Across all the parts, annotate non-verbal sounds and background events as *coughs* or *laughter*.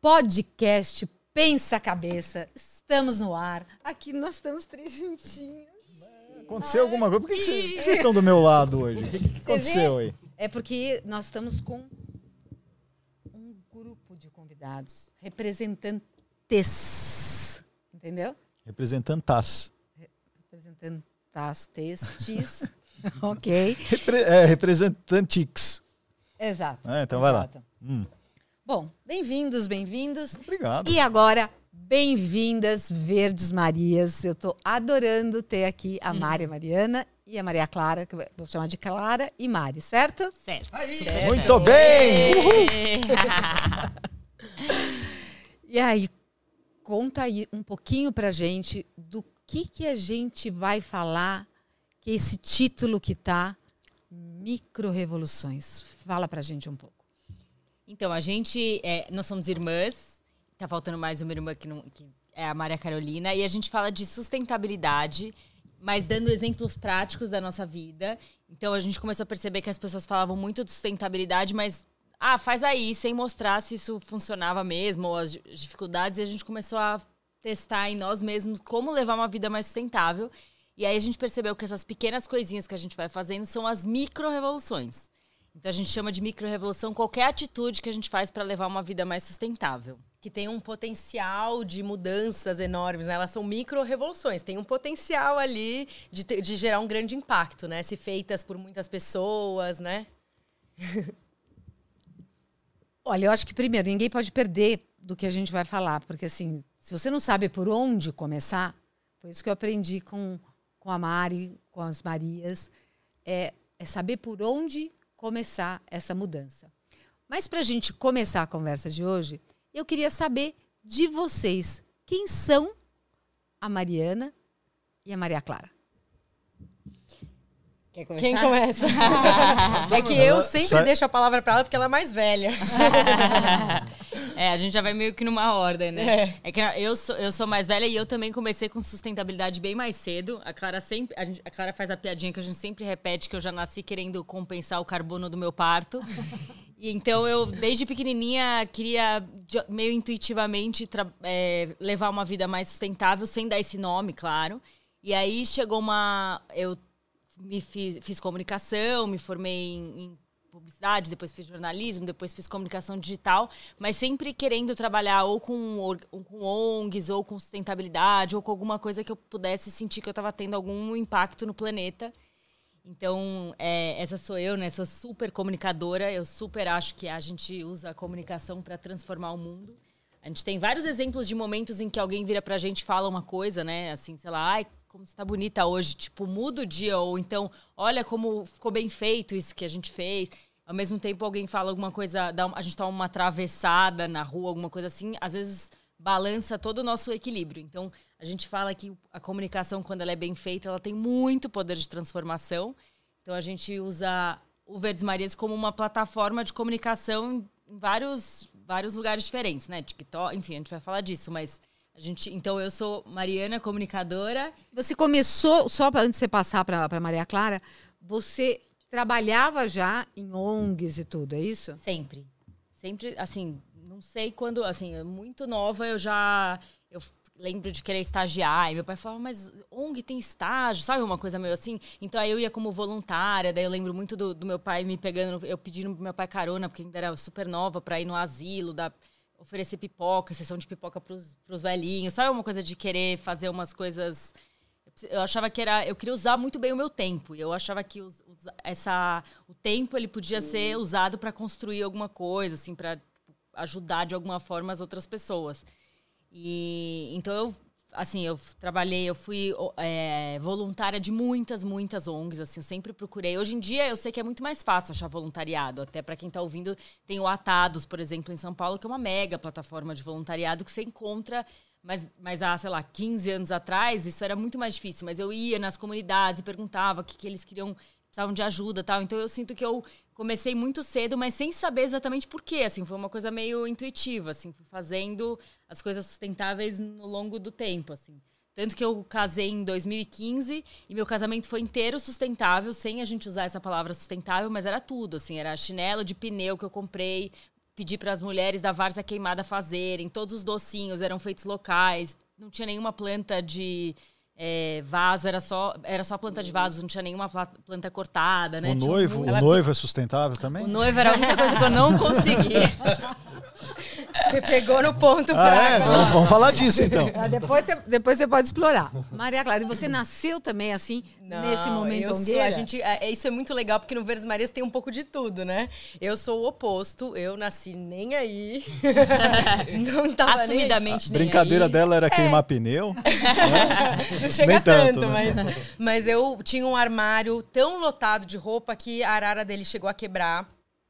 Podcast Pensa Cabeça. Estamos no ar. Aqui nós estamos três juntinhos. Aconteceu alguma coisa? Por que, que vocês, estão do meu lado hoje? O que, que aconteceu vê? aí? É porque nós estamos com um grupo de convidados, representantes. Entendeu? Representantas. Representantes, testes. *laughs* ok. Repre é, representantix. Exato. É, então vai lá. exato. Hum, Bom, bem-vindos, bem-vindos. obrigado. E agora, bem-vindas, Verdes Marias. Eu estou adorando ter aqui a Mária Mariana e a Maria Clara, que eu vou chamar de Clara e Mari, certo? Certo. Muito bem! Uhul. *laughs* E aí, conta aí um pouquinho pra gente do que que a gente vai falar, que esse título que tá Microrevoluções. Fala pra gente um pouco. Então, a gente, é, nós somos irmãs, tá faltando mais uma irmã que, não, que é a Maria Carolina, e a gente fala de sustentabilidade, mas dando exemplos práticos da nossa vida. Então, a gente começou a perceber que as pessoas falavam muito de sustentabilidade, mas, ah, faz aí, sem mostrar se isso funcionava mesmo, ou as di- dificuldades, e a gente começou a testar em nós mesmos como levar uma vida mais sustentável. E aí a gente percebeu que essas pequenas coisinhas que a gente vai fazendo são as micro-revoluções. Então a gente chama de micro-revolução qualquer atitude que a gente faz para levar uma vida mais sustentável. que tem um potencial de mudanças enormes, né? Elas são micro-revoluções, tem um potencial ali de, ter- de gerar um grande impacto, né? Se feitas por muitas pessoas, né? *laughs* Olha, eu acho que primeiro, ninguém pode perder do que a gente vai falar, porque assim, se você não sabe por onde começar, foi isso que eu aprendi com, com a Mari, com as Marias, é, é saber por onde começar essa mudança. Mas para a gente começar a conversa de hoje, eu queria saber de vocês quem são a Mariana e a Maria Clara. Quem começa? *laughs* é que eu sempre deixo a palavra para ela porque ela é mais velha. *laughs* É, a gente já vai meio que numa ordem, né? É. É, que eu sou, eu sou mais velha e eu também comecei com sustentabilidade bem mais cedo. A Clara sempre. A, gente- a Clara faz a piadinha que a gente sempre repete que eu já nasci querendo compensar o carbono do meu parto. *laughs* E então eu, desde pequenininha, queria meio intuitivamente é, levar uma vida mais sustentável, sem dar esse nome, claro. E aí chegou uma. Eu me fiz, fiz comunicação, me formei em, em publicidade, depois fiz jornalismo, depois fiz comunicação digital, mas sempre querendo trabalhar ou com, ou com ONGs, ou com sustentabilidade, ou com alguma coisa que eu pudesse sentir que eu estava tendo algum impacto no planeta. Então, é, essa sou eu, né? Sou super comunicadora. Eu super acho que a gente usa a comunicação para transformar o mundo. A gente tem vários exemplos de momentos em que alguém vira pra gente e fala uma coisa, né? Assim, sei lá, ai, como você tá bonita hoje. Tipo, muda o dia. Ou então, olha como ficou bem feito isso que a gente fez. Ao mesmo tempo, alguém fala alguma coisa, dá a gente toma uma atravessada na rua, alguma coisa assim. Às vezes, balança todo o nosso equilíbrio. Então, a gente fala que a comunicação, quando ela é bem feita, ela tem muito poder de transformação. Então, a gente usa o Verdes Marias como uma plataforma de comunicação em vários, vários lugares diferentes, né? TikTok, enfim, a gente vai falar disso, mas a gente. Então, eu sou Mariana, comunicadora. Você começou, só pra, antes de você passar para Maria Clara, você trabalhava já em ONGs e tudo, é isso? Sempre. Sempre, assim, não sei quando, assim, muito nova eu já. Eu lembro de querer estagiar. E meu pai falava, mas ONG tem estágio, sabe? Uma coisa meio assim. Então aí eu ia como voluntária. Daí eu lembro muito do, do meu pai me pegando, eu pedindo pro meu pai carona, porque ainda era super nova, pra ir no asilo, dar, oferecer pipoca, sessão de pipoca pros, pros velhinhos. Sabe? Uma coisa de querer fazer umas coisas. Eu achava que era. Eu queria usar muito bem o meu tempo. E eu achava que os- os- essa, o tempo ele podia ser usado para construir alguma coisa, assim, para ajudar de alguma forma as outras pessoas. E então eu, assim, eu trabalhei, eu fui é, voluntária de muitas, muitas ONGs, assim, eu sempre procurei. Hoje em dia eu sei que é muito mais fácil achar voluntariado, até para quem está ouvindo, tem o Atados, por exemplo, em São Paulo, que é uma mega plataforma de voluntariado que você encontra mas, mas há, sei lá, 15 anos atrás, isso era muito mais difícil. Mas eu ia nas comunidades e perguntava o que, que eles queriam, precisavam de ajuda tal. Então eu sinto que eu comecei muito cedo, mas sem saber exatamente por quê. Assim, foi uma coisa meio intuitiva, assim, fui fazendo as coisas sustentáveis no longo do tempo, assim. Tanto que eu casei em 2015 e meu casamento foi inteiro sustentável, sem a gente usar essa palavra sustentável, mas era tudo, assim, era chinelo de pneu que eu comprei, pedi para as mulheres da Várzea Queimada fazerem, todos os docinhos eram feitos locais, não tinha nenhuma planta de é, vaso, era só, era só planta de vaso, não tinha nenhuma planta cortada, né? O noivo, um... o noivo é sustentável também? O noivo era a única coisa que eu não consegui. *laughs* Você pegou no ponto ah, fraco. É? Vamos, vamos, falar disso, então. Ah, depois, você, depois você pode explorar. Maria Clara, e você nasceu também, assim, Não, nesse momento sou, a gente é, Isso é muito legal, porque no Verdes Marias tem um pouco de tudo, né? Eu sou o oposto, eu nasci nem aí. *laughs* Não tava Assumidamente nem, A brincadeira aí. dela era é. queimar pneu. *laughs* Não chega nem tanto, tanto né? mas, mas eu tinha um armário tão lotado de roupa que a arara dele chegou a quebrar.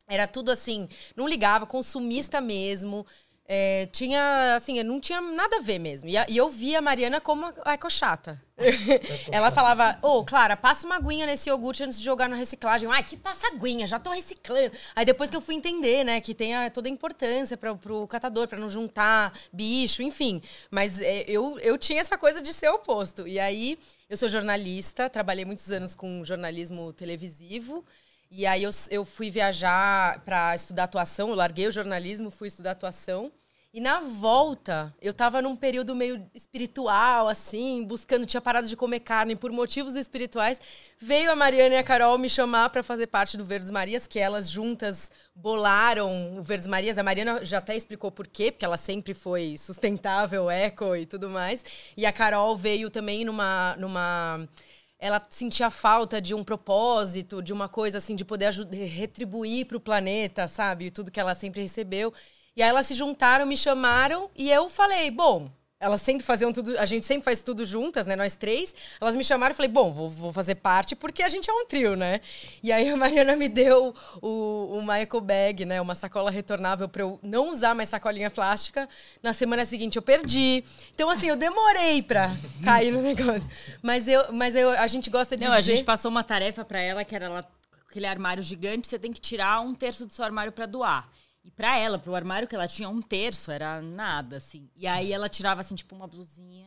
Era tudo assim, não ligava, consumista mesmo. É, tinha, assim, não tinha nada a ver mesmo. E, e eu via a Mariana como a ecochata. *laughs* Ela falava, ô, oh, Clara, passa uma aguinha nesse iogurte antes de jogar no reciclagem. Ai, que passa aguinha, já tô reciclando. Aí depois que eu fui entender, né, que tem a, toda a importância para pro catador, para não juntar bicho, enfim. Mas é, eu, eu tinha essa coisa de ser oposto. E aí, eu sou jornalista, trabalhei muitos anos com jornalismo televisivo. E aí eu, eu fui viajar para estudar atuação, eu larguei o jornalismo, fui estudar atuação. E na volta, eu tava num período meio espiritual, assim, buscando, tinha parado de comer carne por motivos espirituais. Veio a Mariana e a Carol me chamar para fazer parte do Verdes Marias, que elas juntas bolaram o Verdes Marias. A Mariana já até explicou por quê, porque ela sempre foi sustentável, eco e tudo mais. E a Carol veio também numa. numa ela sentia falta de um propósito, de uma coisa assim, de poder retribuir para o planeta, sabe? Tudo que ela sempre recebeu. E aí elas se juntaram, me chamaram e eu falei, bom, elas sempre faziam tudo, a gente sempre faz tudo juntas, né? Nós três. Elas me chamaram e falei, bom, vou, vou, fazer parte porque a gente é um trio, né? E aí a Mariana me deu o, uma eco bag, né? Uma sacola retornável para eu não usar mais sacolinha plástica. Na semana seguinte eu perdi. Então, assim, eu demorei pra cair no negócio. Mas, eu, mas eu, a gente gosta de. Não, dizer... a gente passou uma tarefa para ela que era ela, aquele armário gigante, você tem que tirar um terço do seu armário para doar. E pra ela, pro armário que ela tinha, um terço era nada, assim. E aí ela tirava, assim, tipo, uma blusinha.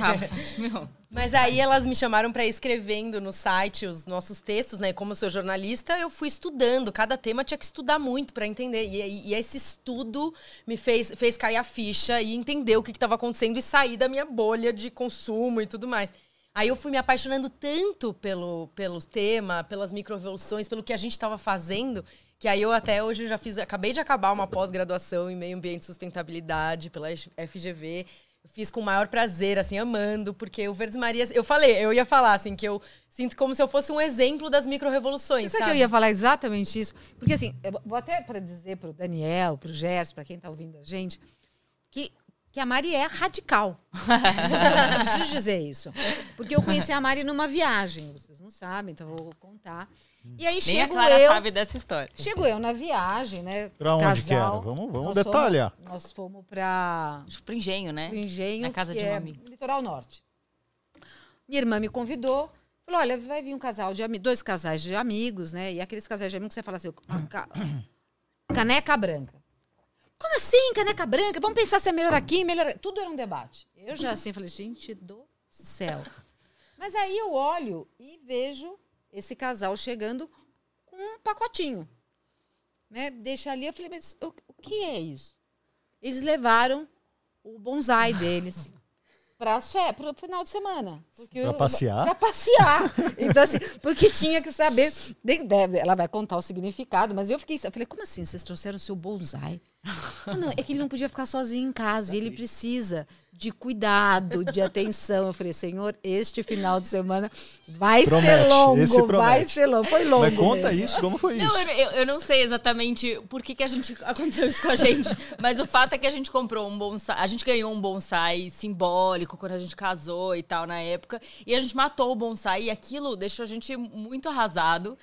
Tava, *laughs* Mas aí elas me chamaram para escrevendo no site os nossos textos, né? Como eu sou jornalista, eu fui estudando. Cada tema tinha que estudar muito para entender. E, e, esse estudo me fez, fez cair a ficha e entender o que estava acontecendo e sair da minha bolha de consumo e tudo mais. Aí eu fui me apaixonando tanto pelo, pelo tema, pelas microevoluções, pelo que a gente estava fazendo, que aí eu até hoje já fiz, acabei de acabar uma pós-graduação em meio ambiente e sustentabilidade pela FGV. Fiz com o maior prazer, assim, amando, porque o Verdes Marias, eu falei, eu ia falar assim que eu sinto como se eu fosse um exemplo das micro-revoluções. Sabe que eu ia falar exatamente isso? Porque assim, vou até para dizer para o Daniel, para o Gerson, para quem está ouvindo a gente, que que a Mari é radical. eu *laughs* preciso dizer isso. Porque eu conheci a Mari numa viagem, vocês não sabem, então eu vou contar. E aí Nem chego a eu. sabe dessa história. Chego eu na viagem, né? Pra onde casal, que era? Vamos, vamos nós detalhar. Fomos, nós fomos pra. Pro engenho, né? Pro engenho. Na casa de é um amigo. Litoral Norte. Minha irmã me convidou. Falou: olha, vai vir um casal de dois casais de amigos, né? E aqueles casais de amigos você fala assim: *coughs* caneca branca. Como assim, caneca branca? Vamos pensar se é melhor aqui, melhor. Tudo era um debate. Eu já assim falei, gente do céu. Mas aí eu olho e vejo esse casal chegando com um pacotinho. Né? Deixa ali, eu falei, mas o, o que é isso? Eles levaram o bonsai deles *laughs* para o final de semana. Para passear? Para passear. *laughs* Então, assim, porque tinha que saber. Ela vai contar o significado, mas eu fiquei. Eu falei, como assim? Vocês trouxeram o seu bonsai? *laughs* Não, não, é que ele não podia ficar sozinho em casa. E ele precisa de cuidado, de atenção. Eu falei, Senhor, este final de semana vai promete, ser longo, vai ser longo. Foi longo. Mas conta mesmo. isso, como foi não, isso? Eu, eu, não sei exatamente por que, que a gente aconteceu isso com a gente, *laughs* mas o fato é que a gente comprou um bonsai, a gente ganhou um bonsai simbólico quando a gente casou e tal na época, e a gente matou o bonsai e aquilo deixou a gente muito arrasado.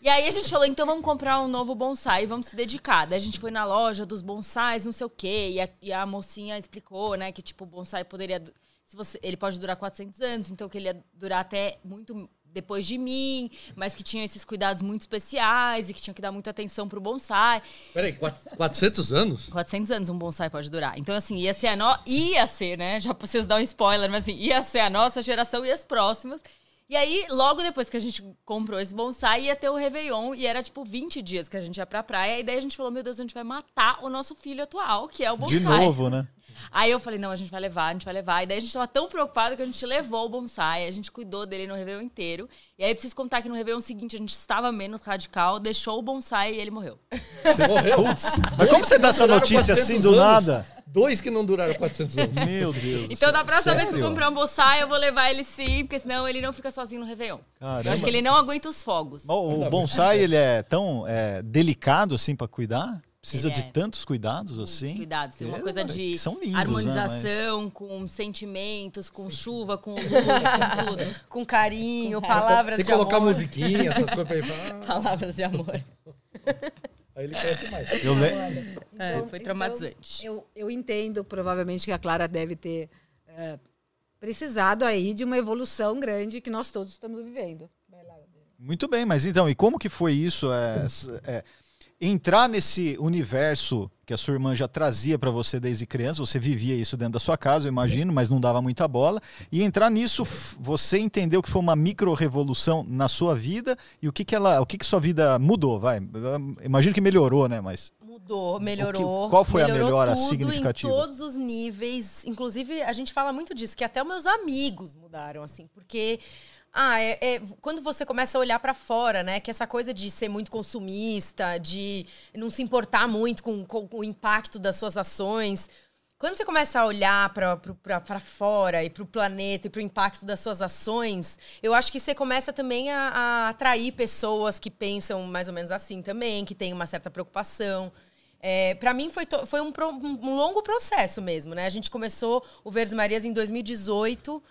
E aí a gente falou, então vamos comprar um novo bonsai, vamos se dedicar. Daí a gente foi na loja dos bonsais, não sei o quê, e a, e a mocinha explicou, né, que tipo, o bonsai poderia... Se você, ele pode durar 400 anos, então que ele ia durar até muito depois de mim, mas que tinham esses cuidados muito especiais e que tinham que dar muita atenção pro bonsai. Peraí, 400 anos? 400 anos um bonsai pode durar. Então, assim, ia ser a no... ia ser, né? Já preciso dar um spoiler, mas assim, ia ser a nossa geração e as próximas. E aí, logo depois que a gente comprou esse bonsai, ia ter o Réveillon. E era, tipo, 20 dias que a gente ia pra praia. E daí a gente falou, meu Deus, a gente vai matar o nosso filho atual, que é o bonsai. De novo, né? Aí eu falei, não, a gente vai levar, a gente vai levar. E daí a gente tava tão preocupado que a gente levou o bonsai, a gente cuidou dele no Réveillon inteiro. E aí eu preciso contar que no Réveillon seguinte a gente estava menos radical, deixou o bonsai e ele morreu. Você morreu? Putz, mas como você dá essa notícia assim do anos? nada? Dois que não duraram 400 anos. Meu Deus. Então, da próxima Sério? vez que eu comprar um bonsai, eu vou levar ele sim, porque senão ele não fica sozinho no Réveillon. Caramba. Eu acho que ele não aguenta os fogos. O, o bonsai, ele é tão é, delicado assim pra cuidar? Precisa Ele de é. tantos cuidados assim? Cuidados, tem uma É, coisa de lindos, né, harmonização com sentimentos, com chuva, com luz, com tudo. *laughs* Com carinho, Com palavras Tem de que colocar amor. musiquinha, essas coisas pra ele *laughs* falar. Palavras de amor. *laughs* Aí ele cresce mais. Eu le- É, foi traumatizante. Eu, eu entendo, provavelmente, que a Clara deve ter é, precisado aí de uma evolução grande que nós todos estamos vivendo. Muito bem, mas então, e como que foi isso? É, é, entrar nesse universo que a sua irmã já trazia pra você desde criança, você vivia isso dentro da sua casa, eu imagino, mas não dava muita bola. E entrar nisso, você entendeu que foi uma micro-revolução na sua vida e o que que ela, o que que sua vida mudou, vai? Imagino que melhorou, né, mas Mudou, melhorou. qual foi a melhorou melhora tudo significativa? Em todos os níveis. Inclusive, a gente fala muito disso, que até os meus amigos mudaram, assim, porque. Ah, é, é- quando você começa a olhar pra fora, né? Que essa coisa de ser muito consumista, de não se importar muito com, com o impacto das suas ações. Quando você começa a olhar para fora e para o planeta e para o impacto das suas ações, eu acho que você começa também a, a atrair pessoas que pensam mais ou menos assim também, que têm uma certa preocupação. É, para mim foi, foi um, um longo processo mesmo, né? A gente começou o Verdes Marias em 2018.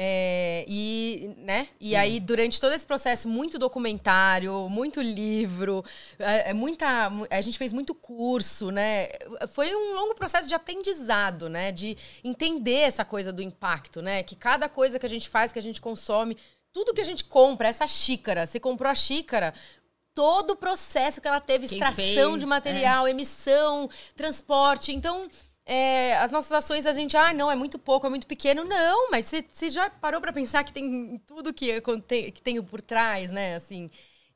É, e, né? E aí, durante todo esse processo, muito documentário, muito livro, é, é muita, mu- a gente fez muito curso, né? Foi um longo processo de aprendizado, né? De entender essa coisa do impacto, né? Que cada coisa que a gente faz, que a gente consome, tudo que a gente compra, essa xícara, você comprou a xícara, todo o processo que ela teve, Quem extração fez, de material, emissão, transporte. Então, é, as nossas ações, a gente, ah, não, é muito pouco, é muito pequeno. Não, mas você- já parou para pensar que tem tudo que, conte- que tem por trás, né? Assim.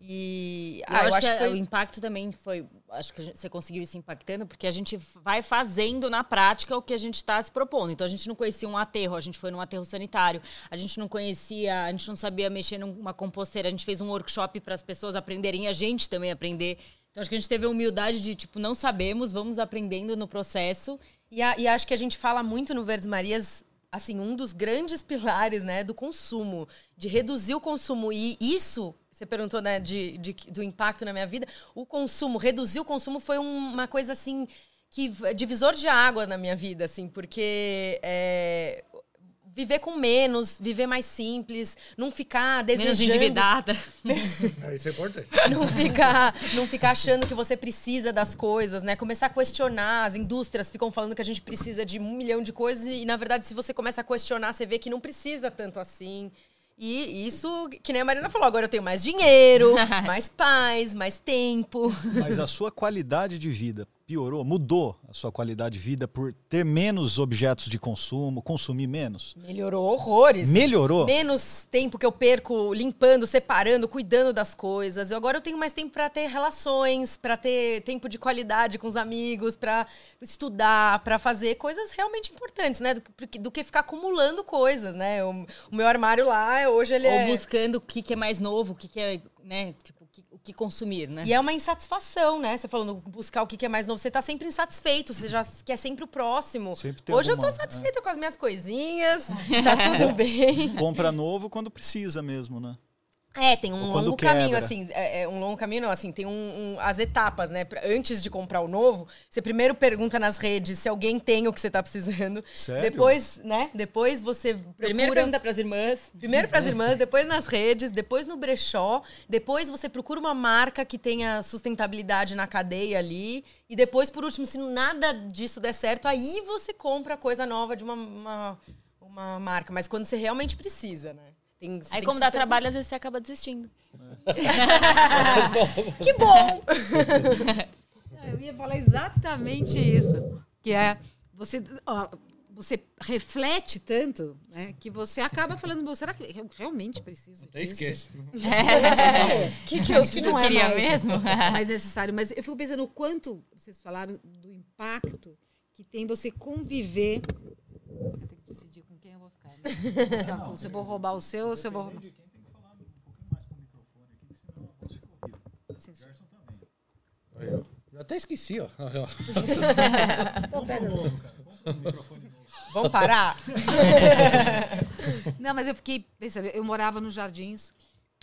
E Eu, ah, acho, que, foi- o impacto também foi. Acho que gente- você conseguiu isso impactando, porque a gente vai fazendo na prática o que a gente está se propondo. Então a gente não conhecia um aterro, a gente foi num aterro sanitário, a gente não conhecia, a gente não sabia mexer numa composteira, a gente fez um workshop para as pessoas aprenderem, e a gente também aprender. Então acho que a gente teve a humildade de, tipo, não sabemos, vamos aprendendo no processo. E, a- e acho que a gente fala muito no Verdes Marias, assim, um dos grandes *laughs* pilares, né, do consumo, de reduzir o consumo. E isso, você perguntou, né, de, de- do impacto na minha vida, o consumo, reduzir o consumo foi um- uma coisa, assim, que divisor de águas na minha vida, assim, porque é, viver com menos, viver mais simples, não ficar Menos desejando endividada. *laughs* É, Isso é importante. não ficar, não ficar achando que você precisa das coisas, né? Começar a questionar. As indústrias ficam falando que a gente precisa de um milhão de coisas e, na verdade, se você começa a questionar, você vê que não precisa tanto assim. E isso, que nem a Marina falou, agora eu tenho mais dinheiro, *laughs* mais paz, mais tempo. Mas a sua qualidade de vida piorou, mudou a sua qualidade de vida por ter menos objetos de consumo, consumir menos? Melhorou horrores. Melhorou? Menos tempo que eu perco limpando, separando, cuidando das coisas. Eu agora eu tenho mais tempo para ter relações, para ter tempo de qualidade com os amigos, para estudar, para fazer coisas realmente importantes, né? Do, que- do que ficar acumulando coisas, né? O, o meu armário lá, hoje ele Ou é buscando o que, que é mais novo, o que, que é, né? Tipo, que, consumir, né? E é uma insatisfação, né? Você falando buscar o que é mais novo, você tá sempre insatisfeito, você já quer sempre o próximo. Sempre tem Hoje eu alguma- tô satisfeita com as minhas coisinhas, tá tudo *laughs* bem. Compra novo quando precisa mesmo, né? É, tem um longo quebra. caminho, assim. É, é um longo caminho, não, assim, tem um, um- as etapas, né? Antes de comprar o novo, você primeiro pergunta nas redes se alguém tem o que você tá precisando. Sério? Depois, né? Depois você procura. Primeiro pergunta pras irmãs. Primeiro para as irmãs, depois nas redes, depois no brechó, depois você procura uma marca que tenha sustentabilidade na cadeia ali, e depois, por último, se nada disso der certo, aí você compra coisa nova de uma, uma, uma marca, mas quando você realmente precisa, né? Tem, Aí, tem como dá trabalho, às vezes você acaba desistindo. perguntar. *laughs* Que bom! *laughs* Eu ia falar exatamente isso, que é você, ó, você reflete tanto, né, que você acaba falando, "Bom, será que eu realmente preciso Até disso? esquece. *laughs* que, que eu que não é queria mais, mesmo? mais necessário. Mas eu fico pensando o quanto vocês falaram do impacto que tem você conviver. Eu tenho que decidir com quem eu vou ficar. Vou ficar com- se eu vou roubar o seu ou se eu vou roubar. Aí, ó. Eu até esqueci, ó. Vamos parar? *laughs* Não, mas eu fiquei pensando, eu morava nos Jardins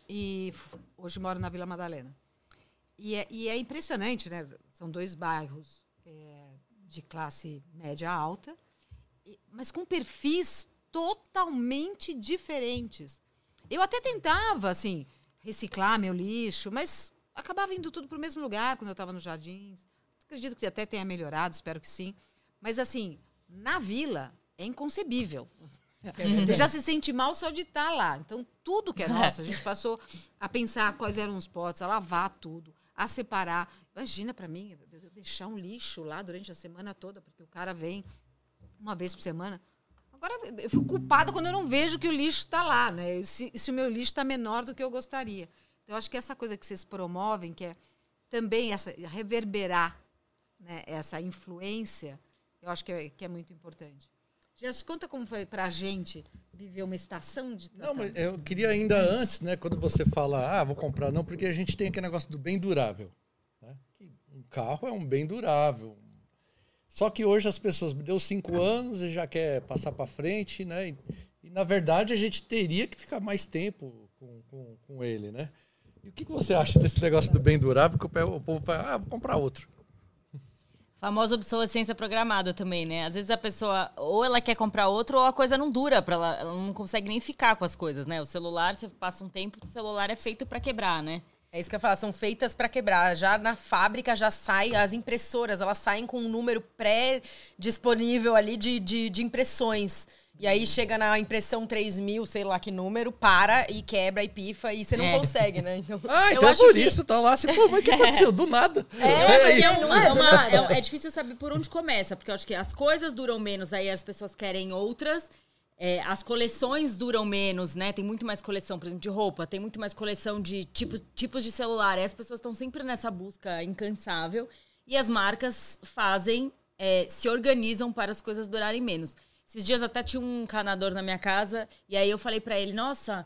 e hoje moro na Vila Madalena. E é, e é impressionante, né? São dois bairros é, de classe média alta, mas com perfis totalmente diferentes. Eu até tentava, assim, reciclar meu lixo, mas acabava indo tudo para o mesmo lugar quando eu estava nos Jardins. Acredito que até tenha melhorado, espero que sim. Mas, assim, na vila é inconcebível. Você já se sente mal só de estar lá. Então, tudo que *laughs* é nosso, a gente passou a pensar quais eram os potes, a lavar tudo, a separar. Imagina para mim, deixar um lixo lá durante a semana toda, porque o cara vem uma vez por semana. Agora, eu fico culpada quando eu não vejo que o lixo está lá, né? Se, se o meu lixo está menor do que eu gostaria. Então, eu acho que essa coisa que vocês promovem, que é também essa reverberar né, essa influência, eu acho que é, que é muito importante. Gerson, conta como foi para a gente viver uma estação de Não, mas tratamento. eu queria ainda antes, né, quando você fala, ah, vou comprar, não, porque a gente tem aquele negócio do bem durável. né? Um carro é um bem durável. Só que hoje as pessoas me deu cinco anos e já quer passar para frente, né? E, e, na verdade a gente teria que ficar mais tempo com, com, com ele, né? E o que, que você acha desse negócio do bem durável que o povo fala, ah, vou comprar outro. Famosa obsolescência programada também, né? Às vezes a pessoa, ou ela quer comprar outro, ou a coisa não dura para ela, ela não consegue nem ficar com as coisas, né? O celular, você passa um tempo, o celular é feito para quebrar, né? É isso que eu ia falar, são feitas para quebrar. Já na fábrica já sai, as impressoras, elas saem com um número pré-disponível ali de, de, de impressões. E aí chega na impressão 3 mil, sei lá que número, para e quebra e pifa e você não É. consegue, né? Então, Ah, Eu então é acho por que- isso, tá lá assim, pô, mas o que *laughs* aconteceu? Do nada. É, é, isso. uma- é uma- *laughs* é- é difícil saber por onde começa, porque eu acho que as coisas duram menos, aí as pessoas querem outras. É, as coleções duram menos, né? Tem muito mais coleção, por exemplo, de roupa, tem muito mais coleção de tipos, tipos de celular. E as pessoas estão sempre nessa busca incansável. E as marcas fazem, é, se organizam para as coisas durarem menos. Esses dias até tinha um encanador na minha casa, e aí eu falei pra ele, nossa,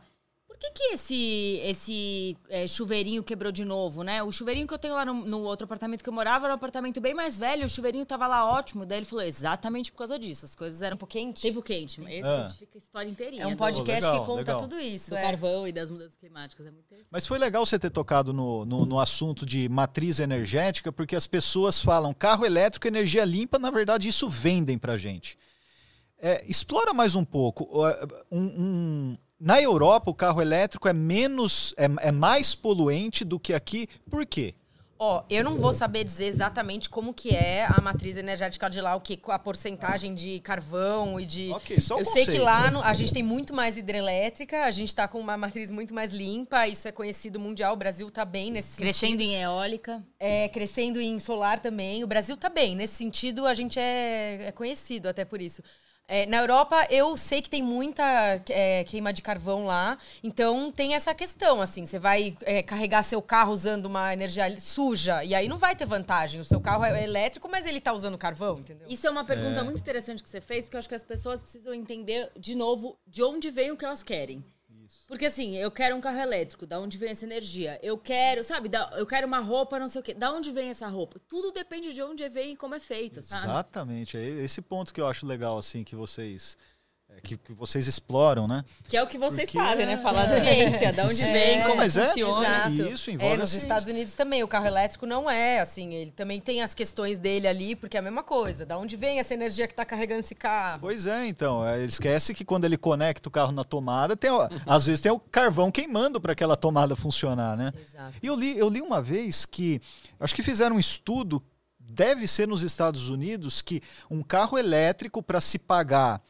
que, que esse, esse é, chuveirinho quebrou de novo, né? O chuveirinho que eu tenho lá no, no outro apartamento que eu morava era um apartamento bem mais velho, o chuveirinho tava lá ótimo. Daí ele falou, exatamente por causa disso. As coisas eram tempo quente. tempo quente. Mas esse Ah. fica a história inteirinha. É um do- podcast legal, que conta legal. tudo isso. do é. carvão e das mudanças climáticas. É muito interessante. Mas foi legal você ter tocado no, no, no assunto de matriz energética, porque as pessoas falam carro elétrico, energia limpa, na verdade isso vendem pra gente. É, explora mais um pouco. Um- um- na Europa, o carro elétrico é menos, é, é mais poluente do que aqui. Por quê? Ó, eu não vou saber dizer exatamente como que é a matriz energética de lá, o que a porcentagem de carvão e de Ok, só o Eu sei que conceito. lá no- a gente tem muito mais hidrelétrica, a gente tá com uma matriz muito mais limpa, isso é conhecido mundial, o Brasil tá bem nesse Crescendo sentido. em eólica. É, crescendo em solar também. O Brasil tá bem. Nesse sentido, a gente é, é conhecido até por isso. É, na Europa, eu sei que tem muita é, queima de carvão lá. Então, tem essa questão, assim. Você vai é, carregar seu carro usando uma energia suja. E aí não vai ter vantagem. O seu carro é elétrico, mas ele tá usando carvão, entendeu? Isso é uma pergunta muito interessante que você fez, porque eu acho que as pessoas precisam entender, de novo, de onde vem o que elas querem. Porque assim, eu quero um carro elétrico, da onde vem essa energia? Eu quero, sabe, da- eu quero uma roupa, não sei o quê. Da onde vem essa roupa? Tudo depende de onde vem e como é feita, sabe? Exatamente. É esse ponto que eu acho legal, assim, que vocês, que, que vocês exploram, né? Que é o que vocês Porque fazem, né? é- Falar da ciência, da onde vem, como mas é- funciona. Exato. Isso envolve É, nos ciência. Estados Unidos também, o carro elétrico não é assim. Ele também tem as questões dele ali, porque é a mesma coisa. Da onde vem essa energia que tá carregando esse carro? Pois é, então. é, Ele esquece que quando ele conecta o carro na tomada, tem, o- às vezes tem o carvão queimando para aquela tomada funcionar, né? Exato. E eu li, eu li uma vez que, acho que fizeram um estudo, deve ser nos Estados Unidos, que um carro elétrico, para se pagar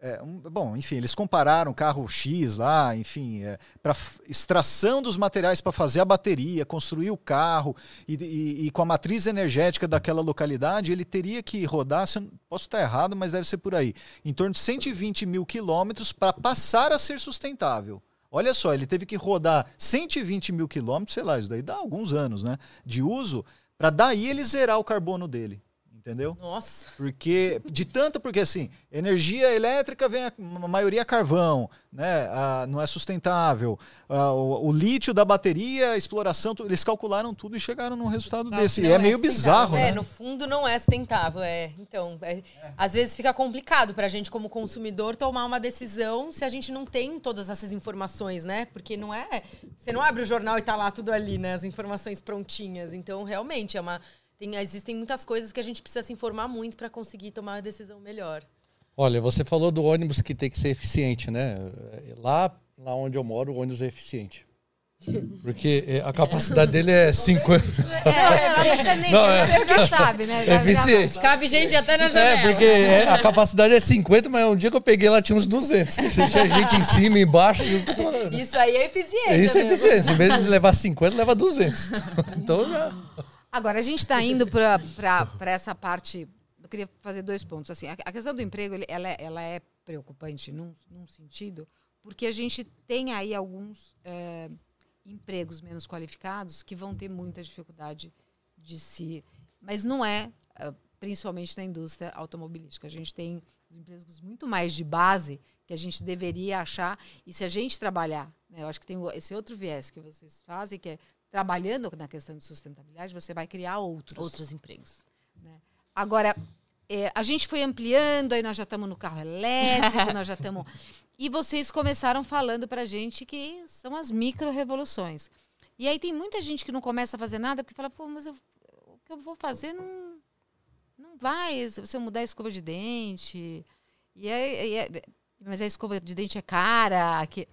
é, um, bom, enfim, eles compararam carro X lá, enfim, é, para extração dos materiais para fazer a bateria, construir o carro e, e, e, com a matriz energética daquela localidade, ele teria que rodar, posso estar errado, mas deve ser por aí, em torno de 120 mil quilômetros para passar a ser sustentável. Olha só, ele teve que rodar 120 mil quilômetros, sei lá, isso daí dá alguns anos, né, de uso, para daí ele zerar o carbono dele entendeu? Nossa. Porque de tanto porque assim, energia elétrica vem a, a maioria é carvão, né? A, não é sustentável. O, o, lítio da bateria, a exploração, eles calcularam tudo e chegaram num resultado não, desse. E é, é meio bizarro, é, né? no fundo não é sustentável, é. Então, é. às vezes fica complicado para a gente como consumidor tomar uma decisão se a gente não tem todas essas informações, né? Porque não é, você não abre o jornal e tá lá tudo ali, né? As informações prontinhas. Então, realmente é uma tem, existem muitas coisas que a gente precisa se informar muito para conseguir tomar uma decisão melhor. Olha, você falou do ônibus que tem que ser eficiente, né? Lá, lá onde eu moro, o ônibus é eficiente. *laughs* Porque é, a capacidade dele é 50. *laughs* É, nem não, é, já sabe, né? É eficiente. Cabe gente até na janela. É, porque é, a capacidade é 50, mas um dia que eu peguei lá tinha uns 200. *laughs* Tinha gente em cima, embaixo. Isso aí é eficiência. Isso é eficiência. Em vez de levar 50, leva 200. Então já. Agora, a gente está indo para essa parte. Eu queria fazer dois pontos. Assim, a, questão do emprego ela, é, ela é preocupante num, num, sentido, porque a gente tem aí alguns é, empregos menos qualificados que vão ter muita dificuldade de se. Mas não é, é principalmente na indústria automobilística. A gente tem empregos muito mais de base que a gente deveria achar. E se a gente trabalhar, né, eu acho que tem esse outro viés que vocês fazem, que é trabalhando na questão de sustentabilidade, você vai criar outros. Outros empregos. Né? Agora, é, a gente foi ampliando, aí nós já estamos no carro elétrico, *laughs* nós já estamos. E vocês começaram falando para a gente que são as micro-revoluções. E aí tem muita gente que não começa a fazer nada porque fala, pô, mas eu, o que eu vou fazer não, não vai. Se eu mudar a escova de dente. E é, e é, mas a escova de dente é cara. Que,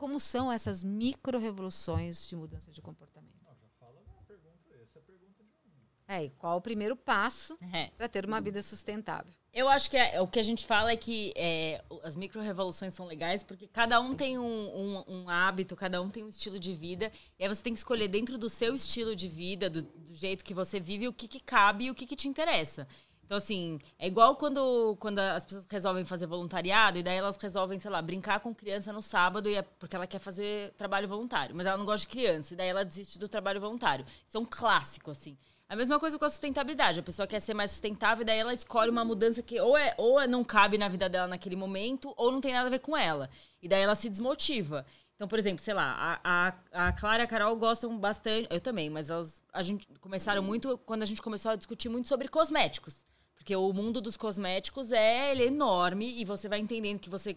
como são essas micro-revoluções de mudança de comportamento? Não, já fala uma pergunta, essa é a pergunta de um. É, e qual o primeiro passo *laughs* é. para ter uma vida sustentável? Eu acho que é, o que a gente fala é que é, as micro-revoluções são legais porque cada um tem um, um, um, hábito, cada um tem um estilo de vida. E aí você tem que escolher dentro do seu estilo de vida, do, do jeito que você vive, o que, que cabe e o que, que te interessa. Então, assim, é igual quando, quando as pessoas resolvem fazer voluntariado e daí elas resolvem, sei lá, brincar com criança no sábado e é porque ela quer fazer trabalho voluntário. Mas ela não gosta de criança e daí ela desiste do trabalho voluntário. Isso é um clássico, assim. A mesma coisa com a sustentabilidade. A pessoa quer ser mais sustentável e daí ela escolhe uma mudança que ou, é, ou é, não cabe na vida dela naquele momento ou não tem nada a ver com ela. E daí ela se desmotiva. Então, por exemplo, sei lá, a, a, a Clara e a Carol gostam bastante, eu também, mas elas a gente começaram muito quando a gente começou a discutir muito sobre cosméticos. Porque o mundo dos cosméticos é, é enorme e você vai entendendo que você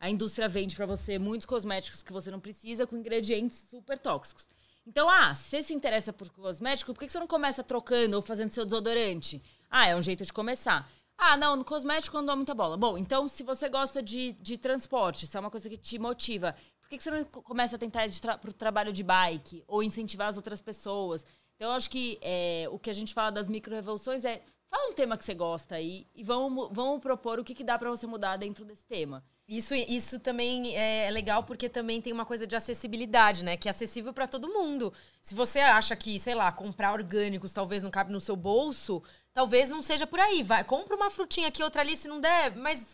a indústria vende para você muitos cosméticos que você não precisa com ingredientes super tóxicos. Então, ah, se você se interessa por cosmético, por que você não começa trocando ou fazendo seu desodorante? Ah, é um jeito de começar. Ah, não, no cosmético não dou muita bola. Bom, então, se você gosta de, de transporte, se é uma coisa que te motiva, por que você não começa a tentar ir para o trabalho de bike ou incentivar as outras pessoas? Então, eu acho que é, o que a gente fala das micro-revoluções é Fala um tema que você gosta aí e vamos, vamos propor o que, que dá para você mudar dentro desse tema. Isso, isso também é legal porque também tem uma coisa de acessibilidade, né? Que é acessível para todo mundo. Se você acha que, sei lá, comprar orgânicos talvez não cabe no seu bolso, talvez não seja por aí. Vai, compra uma frutinha aqui, outra ali, se não der, mas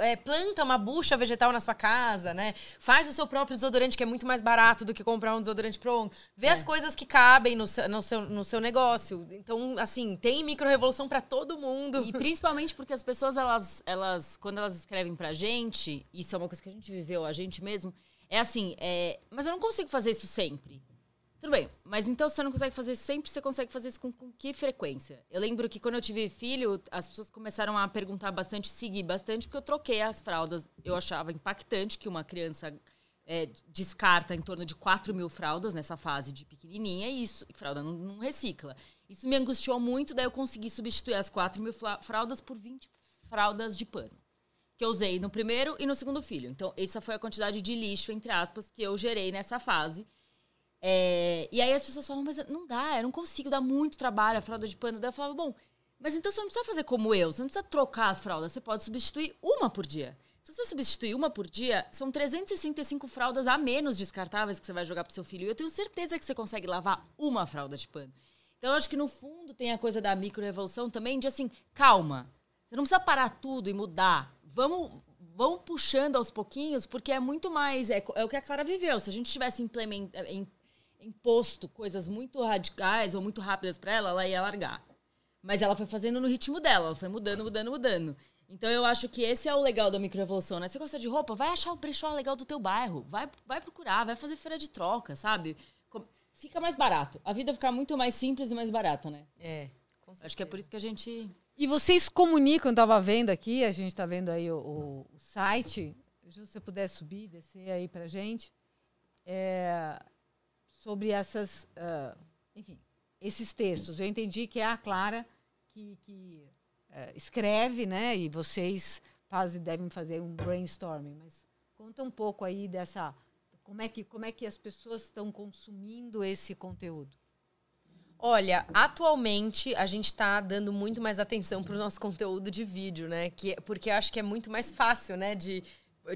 é, planta uma bucha vegetal na sua casa, né? Faz o seu próprio desodorante, que é muito mais barato do que comprar um desodorante pronto. Vê é. as coisas que cabem no seu, no, seu, no seu negócio. Então, assim, tem micro-revolução para todo mundo. E principalmente porque as pessoas, elas, elas, quando elas escrevem pra gente, isso é uma coisa que a gente viveu, a gente mesmo, é assim, é, mas eu não consigo fazer isso sempre. Tudo bem, mas então você não consegue fazer isso sempre, você consegue fazer isso com, com, que frequência? Eu lembro que quando eu tive filho, as pessoas começaram a perguntar bastante, seguir bastante, porque eu troquei as fraldas. Eu achava impactante que uma criança é, descarta em torno de 4 mil fraldas nessa fase de pequenininha e isso, e fralda não, não, recicla. Isso me angustiou muito, daí eu consegui substituir as 4 mil fraldas por 20 fraldas de pano. Que eu usei no primeiro e no segundo filho. Então, essa foi a quantidade de lixo, entre aspas, que eu gerei nessa fase. É, e aí as pessoas falam, mas não dá, eu não consigo dar muito trabalho a fralda de pano. Daí eu falava, bom, mas então você não precisa fazer como eu, você não precisa trocar as fraldas, você pode substituir uma por dia. Se você substituir uma por dia, são 365 fraldas a menos descartáveis que você vai jogar pro seu filho. E eu tenho certeza que você consegue lavar uma fralda de pano. Então, eu acho que no fundo tem a coisa da micro-revolução também, de assim, calma. Você não precisa parar tudo e mudar. Vamos, vamos puxando aos pouquinhos, porque é muito mais. É, é o que a Clara viveu. Se a gente tivesse implementa, imposto coisas muito radicais ou muito rápidas para ela, ela ia largar. Mas ela foi fazendo no ritmo dela, ela foi mudando, mudando, mudando. Então eu acho que esse é o legal da microevolução, né? Você gosta de roupa? Vai achar o brechó legal do teu bairro. Vai, vai procurar, vai fazer feira de troca, sabe? Fica mais barato. A vida fica muito mais simples e mais barata, né? É. Acho que é por isso que a gente. E vocês comunicam, eu tava vendo aqui, a gente está vendo aí o, o, o, site. Se você puder subir, descer aí pra gente. É, sobre essas. Uh, enfim, esses textos. Eu entendi que é a Clara que, que é, escreve, né? E vocês fazem, devem fazer um brainstorming. Mas conta um pouco aí dessa. Como é que, como é que as pessoas estão consumindo esse conteúdo? Olha, atualmente a gente está dando muito mais atenção para o nosso conteúdo de vídeo, né? Que, porque eu acho que é muito mais fácil, né? De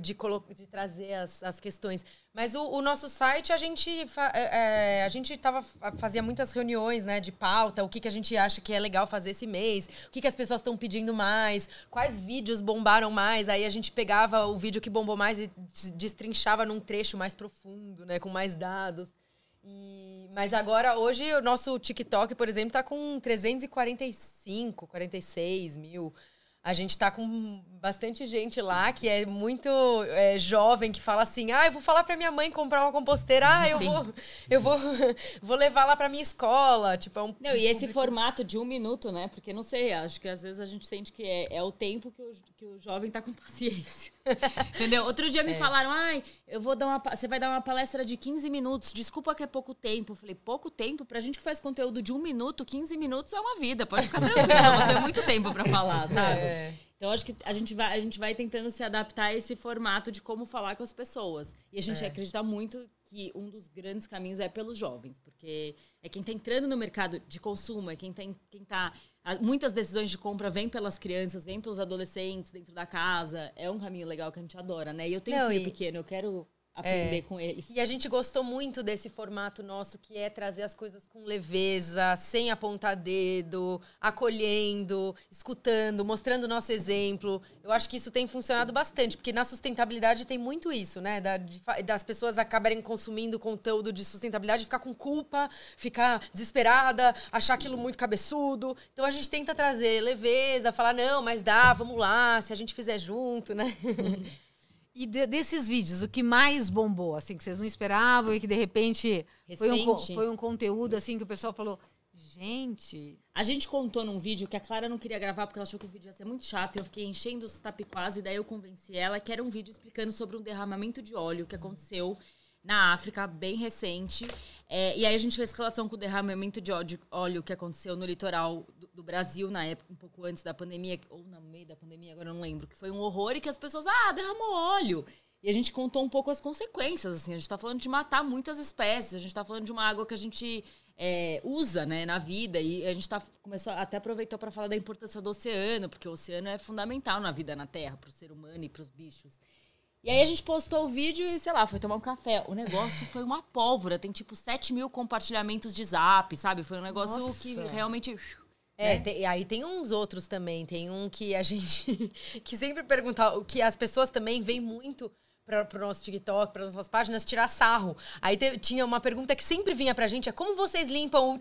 de, de trazer as, as questões. Mas o, o nosso site, a gente, é, é, a gente tava, fazia muitas reuniões né, de pauta, o que, que a gente acha que é legal fazer esse mês, o que, que as pessoas estão pedindo mais, quais vídeos bombaram mais. Aí a gente pegava o vídeo que bombou mais e destrinchava num trecho mais profundo, né, com mais dados. E, mas agora, hoje, o nosso TikTok, por exemplo, está com 345, 46 mil. A gente está com bastante gente lá que é muito é, jovem, que fala assim: ah, eu vou falar para minha mãe comprar uma composteira, ah, eu vou, eu vou, *laughs* vou levar lá para minha escola. Tipo, é um. Não, e esse formato de um minuto, né? Porque não sei, acho que às vezes a gente sente que é, é o tempo que o, que o jovem tá com *laughs* paciência. Entendeu? Outro dia me é. falaram, ai, eu vou dar uma. Você vai dar uma palestra de 15 minutos. Desculpa que é pouco tempo. Eu falei, pouco tempo? Pra gente que faz conteúdo de um minuto, 15 minutos é uma vida. Pode ficar *laughs* tranquila, vou ter muito tempo pra falar, sabe? É. Então, acho que a gente, vai, a gente vai tentando se adaptar a esse formato de como falar com as pessoas. E a gente é. acredita muito que um dos grandes caminhos é pelos jovens, porque é quem está entrando no mercado de consumo, é quem está. Quem tá, muitas decisões de compra vêm pelas crianças, vêm pelos adolescentes dentro da casa. É um caminho legal que a gente adora, né? E eu tenho Não, filho e... pequeno, eu quero aprender é. com eles. E a gente gostou muito desse formato nosso, que é trazer as coisas com leveza, sem apontar dedo, acolhendo, escutando, mostrando o nosso exemplo. Eu acho que isso tem funcionado bastante, porque na sustentabilidade tem muito isso, né? Da, de, das pessoas acabarem consumindo conteúdo de sustentabilidade, ficar com culpa, ficar desesperada, achar aquilo muito cabeçudo. Então a gente tenta trazer leveza, falar, não, mas dá, vamos lá, se a gente fizer junto, né? *laughs* E de, desses vídeos, o que mais bombou, assim, que vocês não esperavam e que de repente foi um, foi um conteúdo assim que o pessoal falou. Gente. A gente contou num vídeo que a Clara não queria gravar porque ela achou que o vídeo ia ser muito chato. E eu fiquei enchendo os tapiquás e daí eu convenci ela que era um vídeo explicando sobre um derramamento de óleo que aconteceu na África, bem recente. É, e aí a gente fez relação com o derramamento de óleo que aconteceu no litoral do, do, Brasil, na época, um pouco antes da pandemia, ou no meio da pandemia, agora não lembro, que foi um horror e que as pessoas, ah, derramou óleo. E a gente contou um pouco as consequências, assim. A gente está falando de matar muitas espécies, a gente está falando de uma água que a gente é, usa né, na vida. E a gente tá, começou até aproveitou para falar da importância do oceano, porque o oceano é fundamental na vida na Terra, para o ser humano e para os bichos. E aí a gente postou o vídeo e, sei lá, foi tomar um café. O negócio foi uma pólvora. Tem tipo 7 mil compartilhamentos de zap, sabe? Foi um negócio Nossa. que realmente. É, né? tem, aí tem uns outros também. Tem um que a gente. *laughs* que sempre pergunta. Que as pessoas também veem muito para o nosso TikTok, para as nossas páginas, tirar sarro. Aí te, tinha uma pergunta que sempre vinha pra gente, é como vocês limpam o...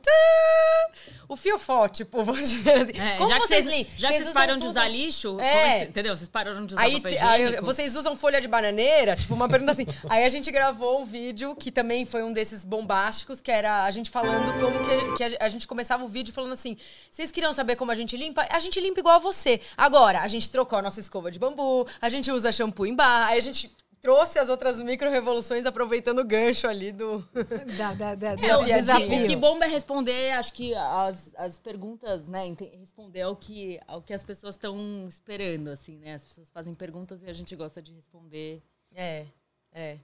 O fiofó, tipo, vamos *laughs* dizer assim. É, como vocês, limpam? Já que vocês param tudo... de usar lixo, é. que, entendeu? Vocês pararam de usar aí, aí, Vocês usam folha de bananeira? Tipo, uma pergunta assim. *laughs* aí a gente gravou um vídeo, que também foi um desses bombásticos, que era a gente falando como que, que a, a gente começava o vídeo falando assim, vocês queriam saber como a gente limpa? A gente limpa igual a você. Agora, a gente trocou a nossa escova de bambu, a gente usa shampoo em barra, aí a gente trouxe as outras micro-revoluções aproveitando o gancho ali do, *laughs* da, da, da, *laughs* é, desafio. O que bomba é responder, acho que as, as perguntas, né? Responder ao que, ao que as pessoas estão esperando, assim, né? As pessoas fazem perguntas e a gente gosta de responder. É, é.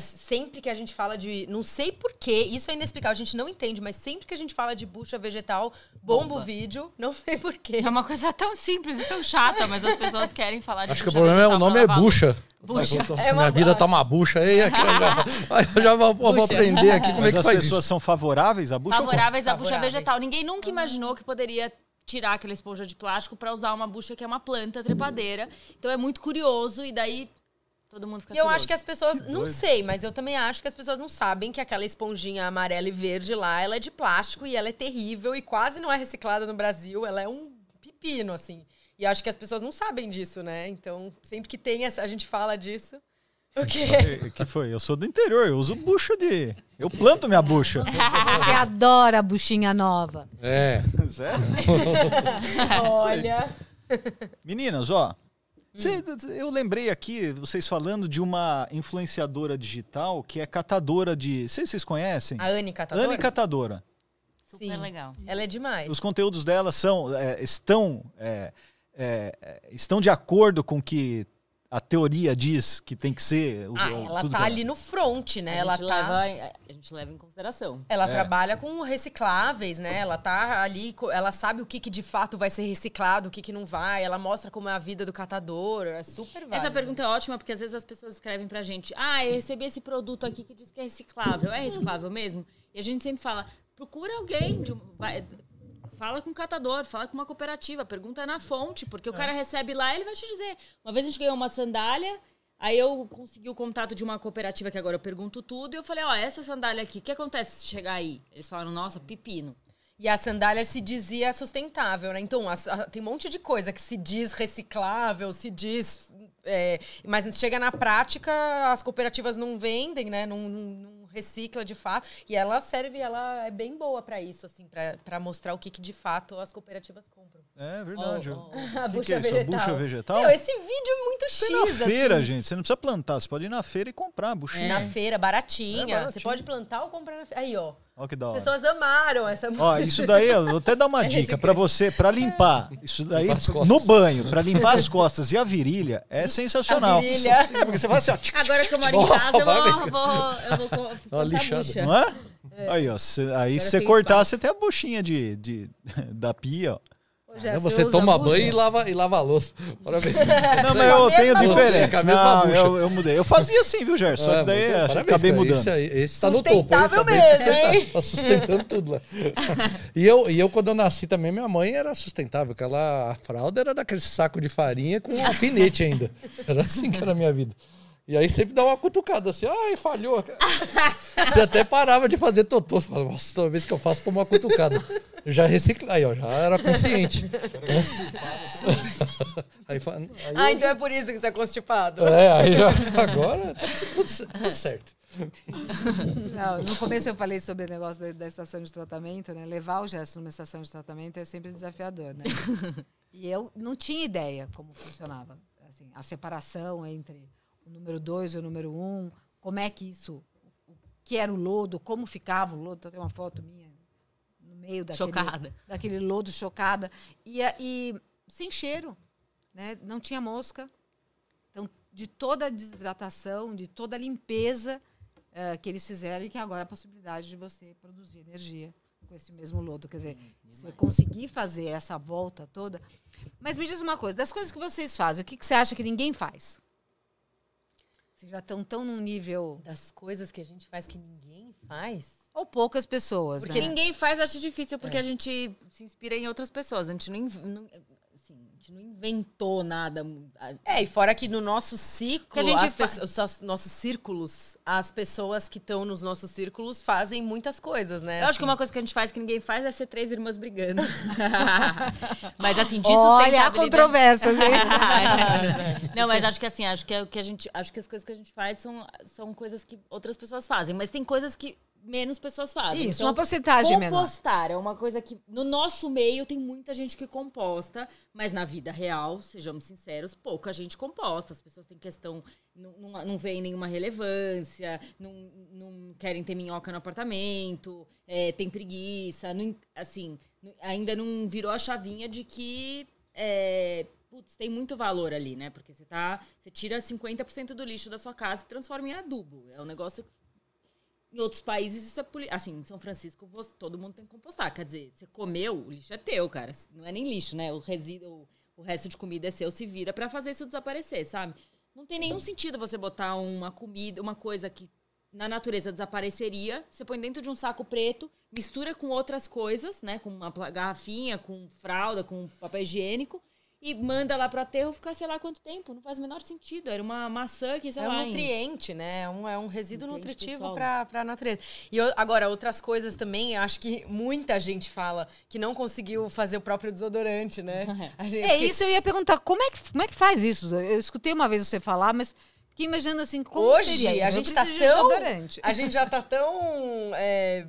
Sempre que a gente fala de. Não sei porquê, isso é inexplicável, a gente não entende, mas sempre que a gente fala de bucha vegetal, bomba, o vídeo, não *laughs* sei porquê. É uma coisa tão simples e tão chata, mas as pessoas querem falar de Acho que o problema é o nome é bucha. Bucha. É minha vida tá uma bucha aí. Aqui, *laughs* eu já vou, vou aprender aqui como Mas é que as faz pessoas isso. são favoráveis à bucha? Favoráveis à bucha vegetal. Ninguém nunca imaginou que poderia tirar aquela esponja de plástico para usar uma bucha que é uma planta trepadeira. Então é muito curioso e daí todo mundo fica E eu curioso. acho que as pessoas. Não sei, mas eu também acho que as pessoas não sabem que aquela esponjinha amarela e verde lá, ela é de plástico e ela é terrível e quase não é reciclada no Brasil. Ela é um pepino, assim. E eu acho que as pessoas não sabem disso, né? Então, sempre que tem essa, a gente fala disso. O quê? O que foi? Eu sou do interior, eu uso bucha de. Eu planto minha bucha. *laughs* Você adora a buchinha nova. É. *laughs* *laughs* Sério? Olha. Meninas, ó. Hum. cê- eu lembrei aqui, vocês falando de uma influenciadora digital que é catadora de. Vocês, vocês conhecem? A Anne Catadora? Anne Catadora. Super Sim. legal. Ela é demais. Os conteúdos dela são, é, estão, é, é, é, estão de acordo com o que a teoria diz que tem que ser. o- Ah, ela tudo tá ali no front, né? A, Ela gente tá. leva, a gente leva em consideração. Ela É. trabalha com recicláveis, né? Ela tá ali, ela sabe o que, que de fato vai ser reciclado, o que, que não vai. Ela mostra como é a vida do catador. É super válido. Essa pergunta é ótima porque às vezes as pessoas escrevem pra gente: Ah, eu recebi esse produto aqui que diz que é reciclável. É reciclável mesmo? E a gente sempre fala: procura alguém, de vai- fala com um catador, fala com uma cooperativa, pergunta na fonte, porque o cara recebe lá ele vai te dizer. Uma vez a gente ganhou uma sandália. Aí eu consegui o contato de uma cooperativa que agora eu pergunto tudo e eu falei, ó, essa sandália aqui, o que acontece se chegar aí? Eles falaram, nossa, pepino. E a sandália se dizia sustentável, né? Então, as- a- tem um monte de coisa que se diz reciclável, se diz. é, mas chega na prática, as cooperativas não vendem, né? Não, não- não recicla de fato. E ela serve, ela é bem boa pra isso, assim, pra pra mostrar o que, que de fato as cooperativas compram. É verdade. Oh, oh, *laughs* A Que bucha que é isso? A vegetal. bucha vegetal? Meu, esse vídeo é muito Você X. na assim. feira, gente. Você não precisa plantar, você pode ir na feira e comprar a buchinha. Na feira, baratinha. É baratinho. Você pode plantar ou comprar na feira. Aí, ó. Olha que da As hora. pessoas amaram essa Ó, isso daí, eu vou até dar uma É dica pra você, pra limpar. Isso daí, as no banho, pra limpar as costas e a virilha, é sensacional. A virilha. É, porque você vai assim, ó, Agora que eu moro em casa, eu *laughs* vou, mas- vou, eu vou plantar lixada. bucha. não é? Aí, ó, cê- aí se você cortar, espaço. você tem a buchinha de, de- *laughs* da pia, ó. Você usa toma banho e lava, e lava a louça. *laughs* Parabéns. Não, mas eu tenho mesma bucha. diferente. Com a mesma Não, eu, eu mudei. Eu fazia assim, viu, Gerson? Só É, que daí parabéns, acabei cara. mudando. Esse, aí, esse tá no topo. Sustentável mesmo, tá, hein? tá sustentando tudo lá. *laughs* E eu, e eu, quando eu nasci também, minha mãe era sustentável. Aquela, a fralda era daquele saco de farinha com um alfinete ainda. Era assim que era a minha vida. E aí sempre dá uma cutucada assim, ai, falhou. *laughs* Você até parava de fazer totô. Você fala, Nossa, toda vez que eu faço, tomo uma cutucada. Eu já reciclei, aí, ó, já era consciente. *laughs* aí, aí Ah, eu- então é por isso que você é constipado. É, aí já, agora tá tudo, tudo certo. Não, no começo eu falei sobre o negócio da, da estação de tratamento, né? Levar o gesto numa estação de tratamento é sempre desafiador, né? *laughs* e eu não tinha ideia como funcionava. Assim, a separação entre o número 2 e o número 1, um, como é que isso, o que era o lodo, como ficava o lodo. Então, tem uma foto minha no meio daquele, Chocada. daquele lodo chocada. E, e sem cheiro, né? Não tinha mosca. Então, de toda a desidratação, de toda a limpeza eh, que eles fizeram e que agora é a possibilidade de você produzir energia com esse mesmo lodo. Quer dizer, você conseguir fazer essa volta toda. Mas me diz uma coisa, das coisas que vocês fazem, o que, que você acha que ninguém faz? Vocês já estão tão num nível... Das coisas que a gente faz que ninguém faz. Ou poucas pessoas, Porque né? ninguém faz, acho difícil, porque a gente se inspira em outras pessoas. A gente não, não- assim, a gente não inventou nada. É, e fora que no nosso ciclo, Que a gente as fa- pesso- os nossos- círculos, as pessoas que estão nos nossos círculos fazem muitas coisas, né? Eu acho que Assim, uma coisa que a gente faz que ninguém faz é ser três irmãs brigando. *laughs* Mas assim, de Olha, há sustentabilidade- controvérsias, hein? Não, mas acho que assim, acho que, é o que a gente, acho que as coisas que a gente faz são, são coisas que outras pessoas fazem, mas tem coisas que menos pessoas fazem. Isso, Então, uma porcentagem menor. Compostar é uma coisa que no nosso meio tem muita gente que composta, mas na vida real, sejamos sinceros, pouca gente composta. As pessoas têm questão, não, não, não veem nenhuma relevância, não, não querem ter minhoca no apartamento, é, tem preguiça, não- assim, ainda não virou a chavinha de que é, putz, tem muito valor ali, né? Porque você tá. Você tira 50% do lixo da sua casa e transforma em adubo. É um negócio. Em outros países, isso é. poli- Assim, em São Francisco, você- todo mundo tem que compostar. Quer dizer, você comeu, o lixo é teu, cara. Não é nem lixo, né? O resíduo, o resto de comida é seu, se vira pra fazer isso desaparecer, sabe? Não tem nenhum sentido você botar uma comida, uma coisa que na natureza desapareceria, você põe dentro de um saco preto, mistura com outras coisas, né? Com uma garrafinha, com fralda, com papel higiênico, e manda lá pro aterro ficar sei lá quanto tempo. Não faz o menor sentido. Era uma maçã que, sei É lá. um em- nutriente, né? É um, é um resíduo Nutriente do nutritivo para a natureza. E eu- agora, outras coisas também, acho que muita gente fala que não conseguiu fazer o próprio desodorante, né? *laughs* A gente- É isso, eu ia perguntar, como é, que, como é que faz isso? Eu escutei uma vez você falar, mas fiquei imaginando assim, como Hoje, seria? a gente tá tão- desodorante. A gente já tá tão é,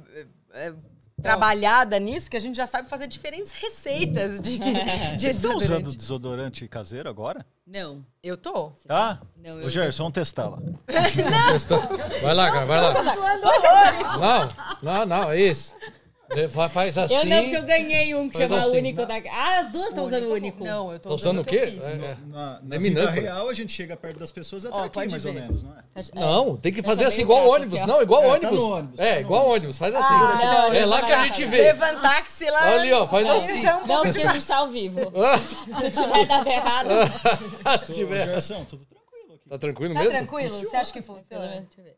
é, trabalhada nisso que a gente já sabe fazer diferentes receitas de, *laughs* de Vocês estão usando desodorante. caseiro agora? Não. Eu tô. Tá? Não, Ô, eu- Gerson, vamos testar lá. *laughs* Vai lá, cara, vai lá. Não, não, não, é isso. É, fa- Faz assim. Eu não, porque eu ganhei um que Faz chama assim. único da. Ah, as duas estão usando o único. Não, eu tô Tá usando o quê? que fiz. É, é. Na, na vida real, a gente chega perto das pessoas até Ó, aqui, mais ou ver. menos, não é? Não, tem que fazer assim igual braço, ônibus. assim. Não, igual É, tá ônibus. no ônibus, tá É, no igual ônibus. Faz assim. não, é não, lá que a gente vê. Levantar a axila. Ali, ó, faz Aí assim. já é um Não, porque a gente tá ao vivo. *laughs* Se tiver dado errado. *laughs* Se tiver. Tudo tranquilo aqui. Tá tranquilo Tá mesmo? tranquilo? Você acha que funciona? deixa eu ver.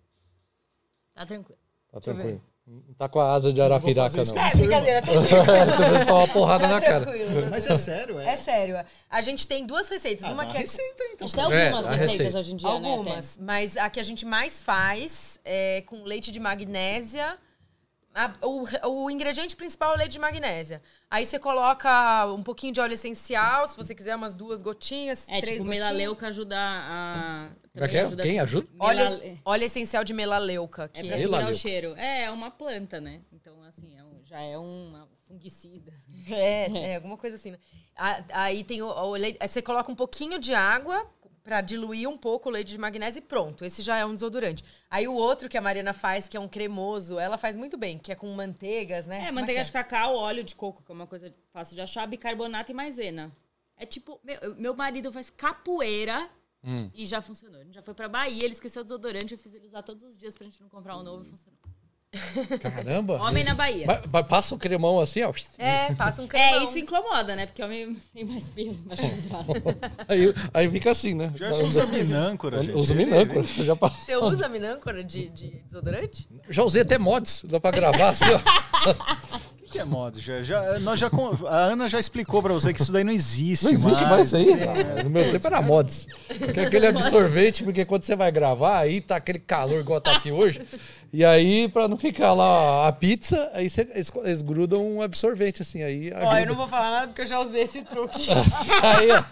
Tá tranquilo. Tá tranquilo. Não tá com a asa de arapiraca, isso não. É, brincadeira, tá *laughs* Você vai tomar uma porrada na cara. Mas é sério, é. É sério. A gente tem duas receitas. Ah, uma que é receita, então. A gente tem É, algumas a receitas receita. hoje em dia, né? Algumas, mas a que a gente mais faz é com leite de magnésia. A- o, o ingrediente principal é o leite de magnésia. Aí você coloca um pouquinho de óleo essencial, se você quiser umas duas gotinhas, É, três tipo, gotinhas. melaleuca ajuda a... Como é que é? ajuda Quem a- ajuda? Óleo, Melale- óleo essencial de melaleuca. É Que pra é, segurar o cheiro. É, é uma planta, né? Então, assim, é um- já é uma fungicida. é, é, alguma coisa assim. né? A- Aí tem o, o leite. Aí você coloca um pouquinho de água pra diluir um pouco o leite de magnésio e pronto. Esse já é um desodorante. Aí o outro que a Mariana faz, que é um cremoso, ela faz muito bem, que é com manteigas, né? É, Como manteiga que de cacau, óleo de coco, que é uma coisa fácil de achar, bicarbonato e maisena. É tipo, meu, meu marido faz capoeira Hum. e já funcionou. A gente já foi pra Bahia, ele esqueceu o desodorante, eu fiz ele usar todos os dias pra gente não comprar um novo e funcionou. Caramba. Homem na Bahia. Mas, mas passa o cremão assim, ó. É, passa um cremão. É, isso incomoda, né? Porque homem tem mais pelo, mais. *laughs* Aí, aí fica assim, né? Gerson usa minâncora, gente. Usa Ele- minâncora. Já, Você usa minâncora de, de desodorante? já usei até mods. Dá pra gravar assim, ó. *laughs* O que é mod? Já, já, nós já, a Ana já explicou pra você que isso daí não existe. Não existe mais mais aí. No meu tempo era mods. Que é aquele absorvente, porque quando você vai gravar, aí tá aquele calor igual tá aqui hoje. E aí, pra não ficar lá a pizza, aí você, eles, eles grudam um absorvente, assim. Aí, Ó, ajuda. eu não vou falar nada porque eu já usei esse truque. *laughs* Aí, ó.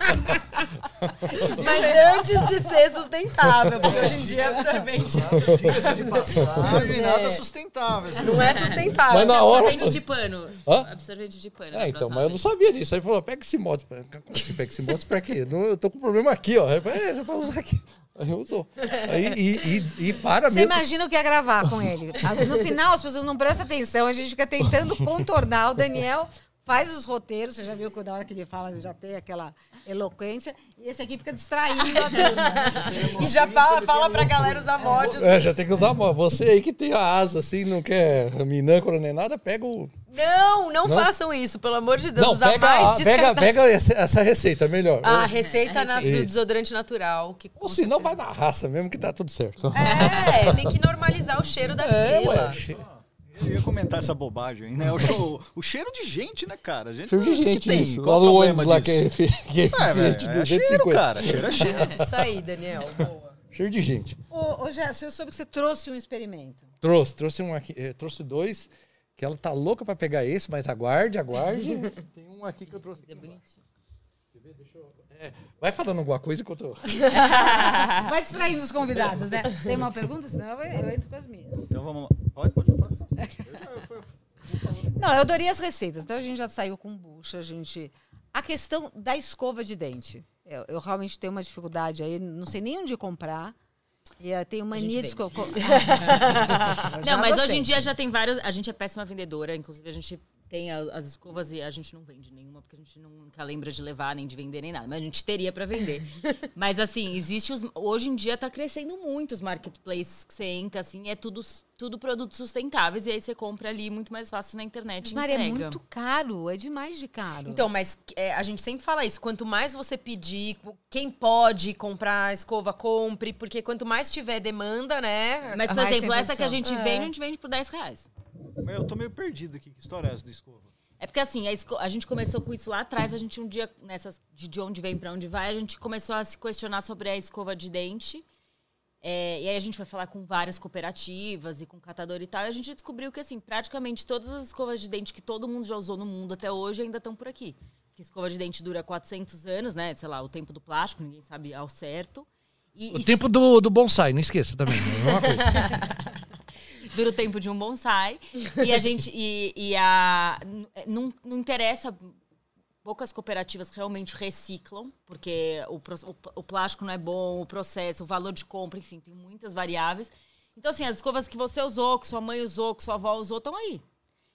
Mas antes de ser sustentável, porque hoje em dia é absorvente Diga-se de passagem, nada É. sustentável. não é sustentável. Mas na hora. Absorvente de pano. Hã? Absorvente de pano. É, então, mas eu não sabia disso. Aí falou, pega esse mods. Como assim, pega esse mods pra quê? Não, eu tô com problema aqui, ó. Aí, eu falei, é, você pode usar aqui. Aí eu usou. Aí, e, e, e para Você mesmo. imagina o que é gravar com ele. No final, as pessoas não prestam atenção, a gente fica tentando contornar. O Daniel faz os roteiros, você já viu que na hora que ele fala já tem aquela eloquência, e esse aqui fica distraindo a turma. E já fala, fala pra galera usar mods. É, já tem que usar mods. Você aí que tem a asa assim, não quer minâncora nem nada, pega o. Não, não, Não? façam isso, pelo amor de Deus. Não, usar pega, mais pega, pega essa, receita, é melhor. A receita na- do Isso. desodorante natural. Que Ou se não, vai na raça mesmo que tá tudo certo. É, tem que normalizar o cheiro da É, axila. ué. Eu ia comentar essa bobagem aí, né? O, show- o cheiro de gente, né, cara? A gente, Cheiro de o que que gente tem? isso. Qual Lá o ônibus lá que é, *laughs* que é É, eficiente, é 250. cheiro, cara. Cheiro é cheiro. Isso aí, Daniel. Boa. Cheiro de gente. Ô, ô Gerson, eu soube que você trouxe um experimento. Trouxe, trouxe um aqui, eh, trouxe dois, que ela tá louca pra pegar esse, mas aguarde, aguarde. *laughs* Tem um aqui que eu trouxe. É bonitinho. Eu- é, vai falando alguma coisa enquanto eu... Vai distraindo os convidados, né? Você tem uma pergunta? Senão eu, eu entro com as minhas. Então vamos lá. Pode, pode, pode. Não, eu adorei as receitas. Então a gente já saiu com bucha, a gente. A questão da escova de dente. Eu, eu realmente tenho uma dificuldade aí, não sei nem onde comprar. E eu tenho mania de escova. *laughs* *laughs* Não, mas hoje em dia já tem vários. A gente é péssima vendedora, inclusive a gente tem a, as escovas e a gente não vende nenhuma, porque a gente nunca lembra de levar, nem de vender, nem nada. Mas a gente teria para vender. *laughs* Mas assim, existe os. Hoje em dia tá crescendo muito os marketplaces que você entra, assim, é tudo, tudo produtos sustentáveis, e aí você compra ali muito mais fácil na internet. Mas é muito caro, é demais de caro. Então, mas é, a gente sempre fala isso. Quanto mais você pedir, quem pode comprar a escova, compre, porque quanto mais tiver demanda, né? Mas, por exemplo, essa que a gente é. vende, a gente vende por 10 reais. Eu tô meio perdido aqui. Que história é essa da escova? É porque assim, a, esco... a, gente começou com isso lá atrás, a gente um dia, nessas de onde vem para onde vai, a gente começou a se questionar sobre a escova de dente. É, e aí a gente foi falar com várias cooperativas e com catador e tal, e a gente descobriu que assim, praticamente todas as escovas de dente que todo mundo já usou no mundo até hoje ainda estão por aqui. Que escova de dente dura 400 anos, né? Sei lá, o tempo do plástico, ninguém sabe ao certo. E, o e tempo se... do, do bonsai, não esqueça também. É uma coisa. *laughs* dura o tempo de um bonsai. e a gente. E, e a. Não, não interessa. Poucas cooperativas realmente reciclam, porque o, o, o plástico não é bom, o processo, o valor de compra, enfim, tem muitas variáveis. Então, assim, as escovas que você usou, que sua mãe usou, que sua avó usou, estão aí.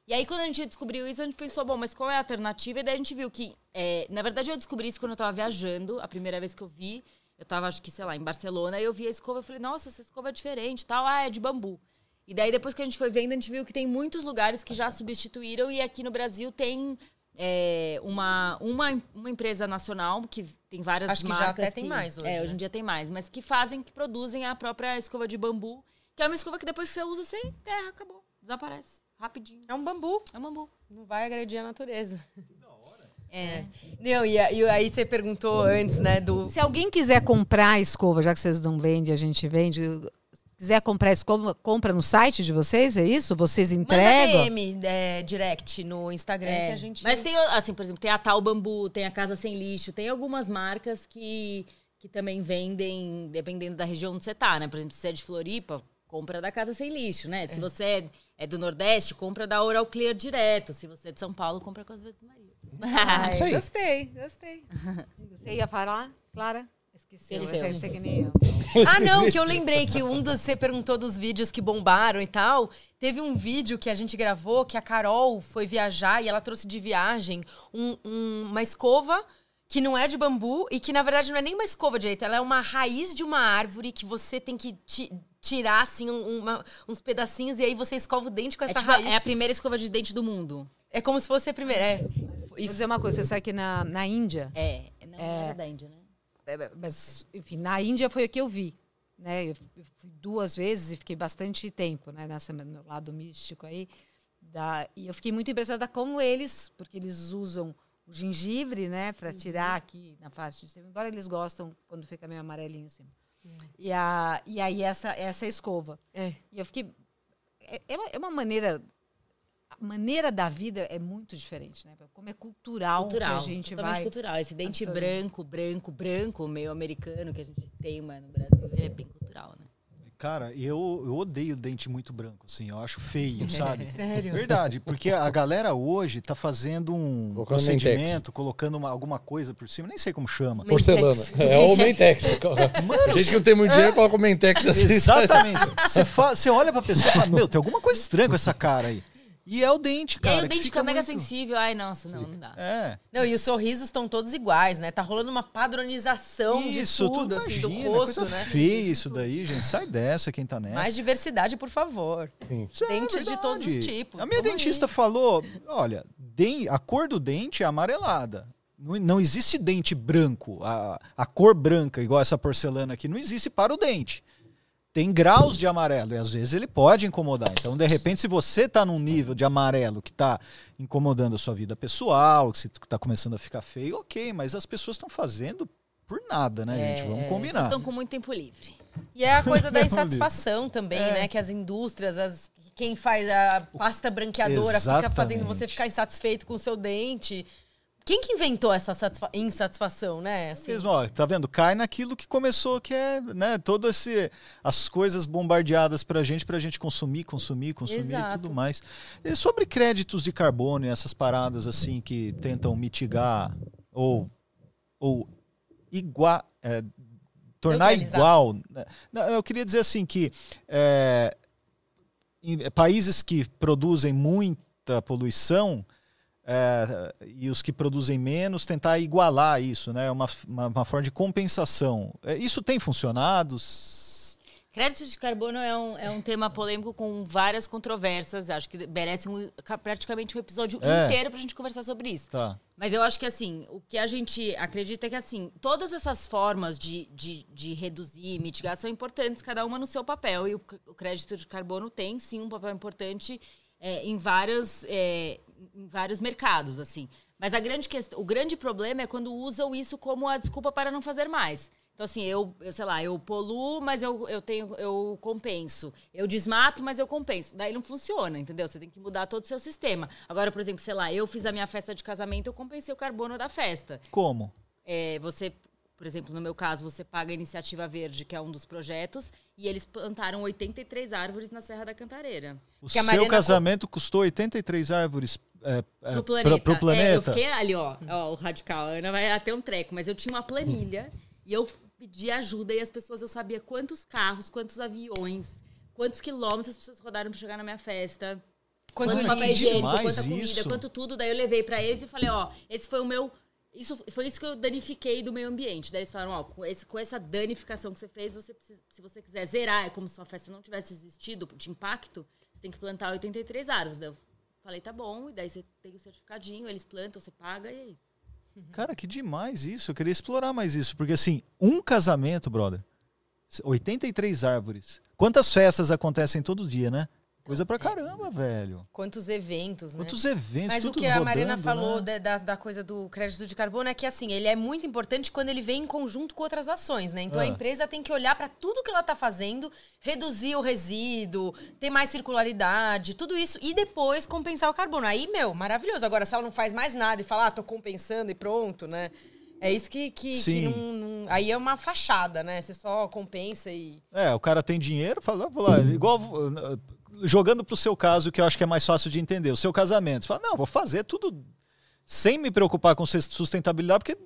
E aí, quando a gente descobriu isso, a gente pensou, bom, mas qual é a alternativa? E daí a gente viu que, é, na verdade, eu descobri isso quando eu estava viajando, a primeira vez que eu vi. Eu estava, acho que, sei lá, em Barcelona, e eu vi a escova, eu falei, nossa, essa escova é diferente, tal, ah, é de bambu. E daí, depois que a gente foi vendo, a gente viu que tem muitos lugares que já substituíram, e aqui no Brasil tem é, uma, uma, uma empresa nacional que tem várias Acho marcas. Acho que já até que, tem mais hoje. É, né? hoje em dia tem mais, mas que fazem, que produzem a própria escova de bambu, que é uma escova que depois que você usa, você enterra, acabou. Desaparece. Rapidinho. É um bambu. É um bambu. Não vai agredir a natureza. É. é. Não, e, e, aí você perguntou antes, né, do... Se alguém quiser comprar a escova, já que vocês não vendem, a gente vende, quiser comprar isso, compra no site de vocês, é isso? Vocês entregam? Manda DM é, direct no Instagram é. que a gente. Mas tem, assim, por exemplo, tem a Tal Bambu, tem a Casa Sem Lixo, tem algumas marcas que, que também vendem, dependendo da região onde você tá, né? Por exemplo, se você é de Floripa, compra da Casa Sem Lixo, né? Se é. você é, é, do Nordeste, compra da Oral Clear direto. Se você é de São Paulo, compra com as Verdes Marias. *laughs* Ai, gostei, gostei. *laughs* Você ia falar, Clara? *laughs* Ah, não, que eu lembrei que um dos. Você perguntou dos vídeos que bombaram e tal. Teve um vídeo que a gente gravou que a Carol foi viajar e ela trouxe de viagem um, um, uma escova que não é de bambu e que na verdade não é nem uma escova direita, ela é uma raiz de uma árvore que você tem que tirar assim uma, uns pedacinhos e aí você escova o dente com é essa é, tipo, raiz. É a primeira escova de dente do mundo. É como se fosse a primeira. É. E Vou dizer uma coisa, você sabe que na, na Índia. É, não é, é da Índia, né? É, mas, enfim, na Índia foi o que eu vi. Né? Eu fui duas vezes e fiquei bastante tempo né? Nessa, no lado místico aí. Da, e eu fiquei muito impressionada como eles, porque eles usam o gengibre, né, para uhum. tirar aqui na parte de cima, embora eles gostam quando fica meio amarelinho assim. Uhum. E, a, e aí essa, essa escova. É. E eu fiquei. É, é uma, é uma maneira maneira da vida é muito diferente, né? Como é cultural, cultural que a gente vai... cultural. Esse dente branco, branco, branco, meio americano que a gente tem mano, no Brasil, é bem cultural, né? Cara, eu, eu odeio dente muito branco, assim, eu acho feio, *laughs* sabe? Sério? Verdade, porque a galera hoje tá fazendo um colocando procedimento, mentex. colocando uma, alguma coisa por cima, nem sei como chama. Porcelana. É o Mentex. Mano, a gente que não tem muito dinheiro é, coloca o Mentex assim. Exatamente. Você, você olha pra pessoa e fala, meu, tem alguma coisa estranha com essa cara aí. E é o dente, cara. E aí o dente fica, fica mega sensível. Ai, nossa, não, não dá. É. Não, e os sorrisos estão todos iguais, né? Tá rolando uma padronização isso, de tudo, assim, imagina, do rosto, né? feia isso daí, gente. Sai dessa quem tá nessa. Mais diversidade, por favor. Sim. É Dentes é de todos os tipos. A minha dentista aí. falou, olha, a cor do dente é amarelada. Não, não existe dente branco. A, a cor branca, igual essa porcelana aqui, não existe para o dente tem graus de amarelo e às vezes ele pode incomodar. Então, de repente, se você está num nível de amarelo que está incomodando a sua vida pessoal, que está começando a ficar feio, ok, mas as pessoas estão fazendo por nada, né, é, gente? Vamos combinar. Estão com muito tempo livre. E é a coisa da *laughs* insatisfação também, é. né? Que as indústrias, as, quem faz a pasta branqueadora Exatamente. fica fazendo você ficar insatisfeito com o seu dente. Quem que inventou essa insatisfação, né? Assim. Mesmo, ó, tá vendo? Cai naquilo que começou, que é, né, todo esse as coisas bombardeadas pra gente, pra gente consumir, consumir, consumir Exato. e tudo mais. E sobre créditos de carbono e essas paradas assim que tentam mitigar ou ou igual, é, tornar igual. Né? Não, eu queria dizer assim que é, em países que produzem muita poluição, é, e os que produzem menos tentar igualar isso, né? Uma, uma, uma forma de compensação. É, isso tem funcionado? Crédito de carbono é um, é um tema polêmico com várias controvérsias. Acho que merece um, praticamente um episódio é. inteiro para a gente conversar sobre isso. Tá. Mas eu acho que, assim, o que a gente acredita é que, assim, todas essas formas de, de, de reduzir mitigar são importantes, cada uma no seu papel. E o, o crédito de carbono tem, sim, um papel importante é, em, vários, é, em vários mercados, assim. Mas a grande questão, o grande problema é quando usam isso como a desculpa para não fazer mais. Então, assim, eu, eu sei lá, eu poluo, mas eu, eu tenho, eu compenso. Eu desmato, mas eu compenso. Daí não funciona, entendeu? Você tem que mudar todo o seu sistema. Agora, por exemplo, sei lá, eu fiz a minha festa de casamento, eu compensei o carbono da festa. Como? É, você, por exemplo, no meu caso, você paga a Iniciativa Verde, que é um dos projetos, e eles plantaram 83 árvores na Serra da Cantareira. O seu Mariana... casamento custou 83 árvores é, é, pro planeta. Pro, pro planeta. É, eu fiquei ali, ó, ó, o radical. A Ana vai até um treco, mas eu tinha uma planilha e eu pedi ajuda e as pessoas, eu sabia quantos carros, quantos aviões, quantos quilômetros as pessoas rodaram para chegar na minha festa. Quanto, quanto papel higiênico, quanta comida, isso. quanto tudo. Daí eu levei para eles e falei, ó, esse foi o meu isso foi isso que eu danifiquei do meio ambiente. Daí eles falaram, ó, com, esse, com essa danificação que você fez, você precisa, se você quiser zerar, é como se sua festa não tivesse existido de impacto, você tem que plantar 83 árvores. Daí eu falei, tá bom, e daí você tem o certificadinho, eles plantam, você paga e é isso. Cara, que demais isso. Eu queria explorar mais isso. Porque, assim, um casamento, brother, 83 árvores. Quantas festas acontecem todo dia, né? Coisa pra caramba, velho. Quantos eventos, né? Quantos eventos, Mas o que a Marina falou né? da, da, coisa do crédito de carbono é que, assim, ele é muito importante quando ele vem em conjunto com outras ações, né? Então ah. a empresa tem que olhar para tudo que ela tá fazendo, reduzir o resíduo, ter mais circularidade, tudo isso, e depois compensar o carbono. Aí, meu, maravilhoso. Agora, se ela não faz mais nada e fala, ah, tô compensando e pronto, né? É isso que, que, que não, não, Aí é uma fachada, né? Você só compensa e. É, o cara tem dinheiro, fala, vou lá, igual jogando para o seu caso, que eu acho que é mais fácil de entender, o seu casamento. Você fala, não, vou fazer tudo sem me preocupar com sustentabilidade, porque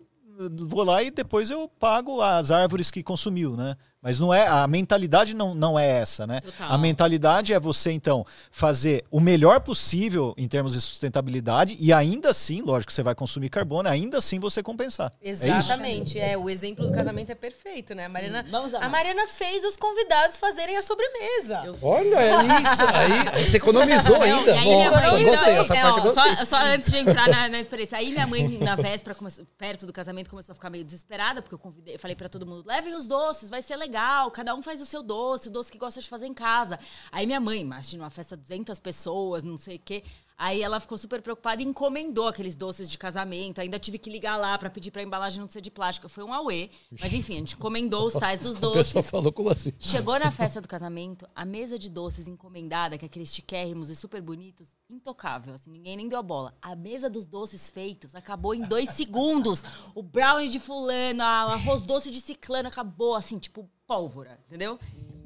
vou lá e depois eu pago as árvores que consumiu, né? Mas não é a mentalidade não, não é essa, né? Total. A mentalidade é você então fazer o melhor possível em termos de sustentabilidade e ainda assim, lógico, você vai consumir carbono, ainda assim você compensar. É Exatamente, é, é o exemplo do casamento é perfeito, né? A Mariana, a Mariana fez os convidados fazerem a sobremesa. Eu... Olha, é *laughs* isso. Aí, você economizou ainda. Aí Nossa, mãe, gostei, essa é, parte só, só, antes de entrar na, na, experiência, aí minha mãe na véspera, perto do casamento, começou a ficar meio desesperada porque eu convidei, eu falei para todo mundo, levem os doces, vai ser legal legal, cada um faz o seu doce, o doce que gosta de fazer em casa. Aí minha mãe, imagina uma festa de 200 pessoas, não sei o quê. Aí ela ficou super preocupada e encomendou aqueles doces de casamento. Ainda tive que ligar lá para pedir pra embalagem não ser de plástico. Foi um auê. Mas enfim, a gente encomendou os tais dos *laughs* doces. A falou como assim? Chegou na festa do casamento, a mesa de doces encomendada, que é aqueles chiquérrimos e super bonitos, intocável. Assim, ninguém nem deu a bola. A mesa dos doces feitos acabou em dois *laughs* segundos. O brownie de fulano, o arroz doce de ciclano acabou, assim, tipo pólvora, entendeu?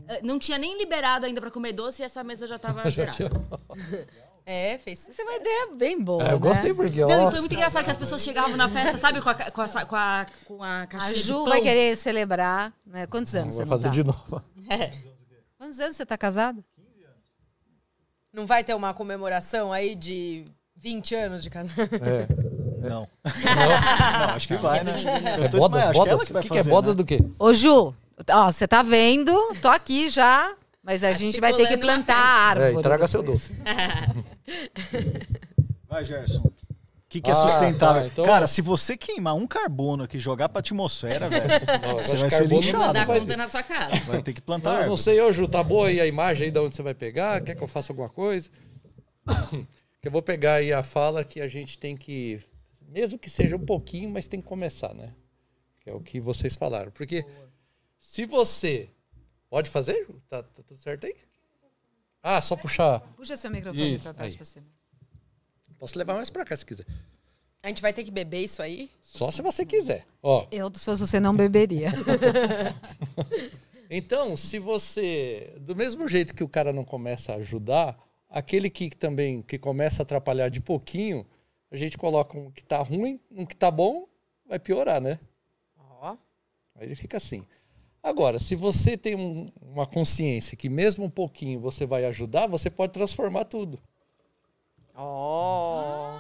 Eh, não tinha nem liberado ainda para comer doce e essa mesa já tava *laughs* gerada. É, fez. Você vai ideia bem boa. É, eu gostei né? porque. Não, e foi muito engraçado que as pessoas chegavam na festa, sabe, com a, com a, com a, com a caixinha. A Ju vai querer celebrar. Né? Quantos anos não, você vai fazer tá? de novo. É. Quantos anos você tá casado? Não vai ter uma comemoração aí de 20 anos de casamento? É. *laughs* Não. não. Não, acho que vai, né? É bodas, bodas? que, que, que é bodas né? do quê? Ô, Ju, ó, você tá vendo? Tô aqui já mas a gente vai ter que plantar a árvore. É, traga seu doce. *laughs* vai, Gerson. O que, que é ah, sustentável? Tá, então... Cara, se você queimar um carbono aqui jogar pra atmosfera, velho, *laughs* você vai ser lixado. Vai dar conta na sua casa. Vai ter que plantar. Não, não sei, ô Ju, tá boa aí a imagem aí de onde você vai pegar? Quer que eu faça alguma coisa? *coughs* que eu vou pegar aí a fala que a gente tem que, mesmo que seja um pouquinho, mas tem que começar, né? Que é o que vocês falaram. Porque se você Pode fazer? Tá, tá, tudo certo aí? Ah, só puxar. Puxa seu microfone para perto de você. Posso levar mais para cá se quiser. A gente vai ter que beber isso aí? Só se você quiser. Ó. Eu, se fosse você, não beberia. *laughs* então, se você. Do mesmo jeito que o cara não começa a ajudar, aquele que também que começa a atrapalhar de pouquinho, a gente coloca um que tá ruim, um que tá bom, vai piorar, né? Ó. Aí ele fica assim. Agora, se você tem um, uma consciência que mesmo um pouquinho você vai ajudar, você pode transformar tudo. Oh!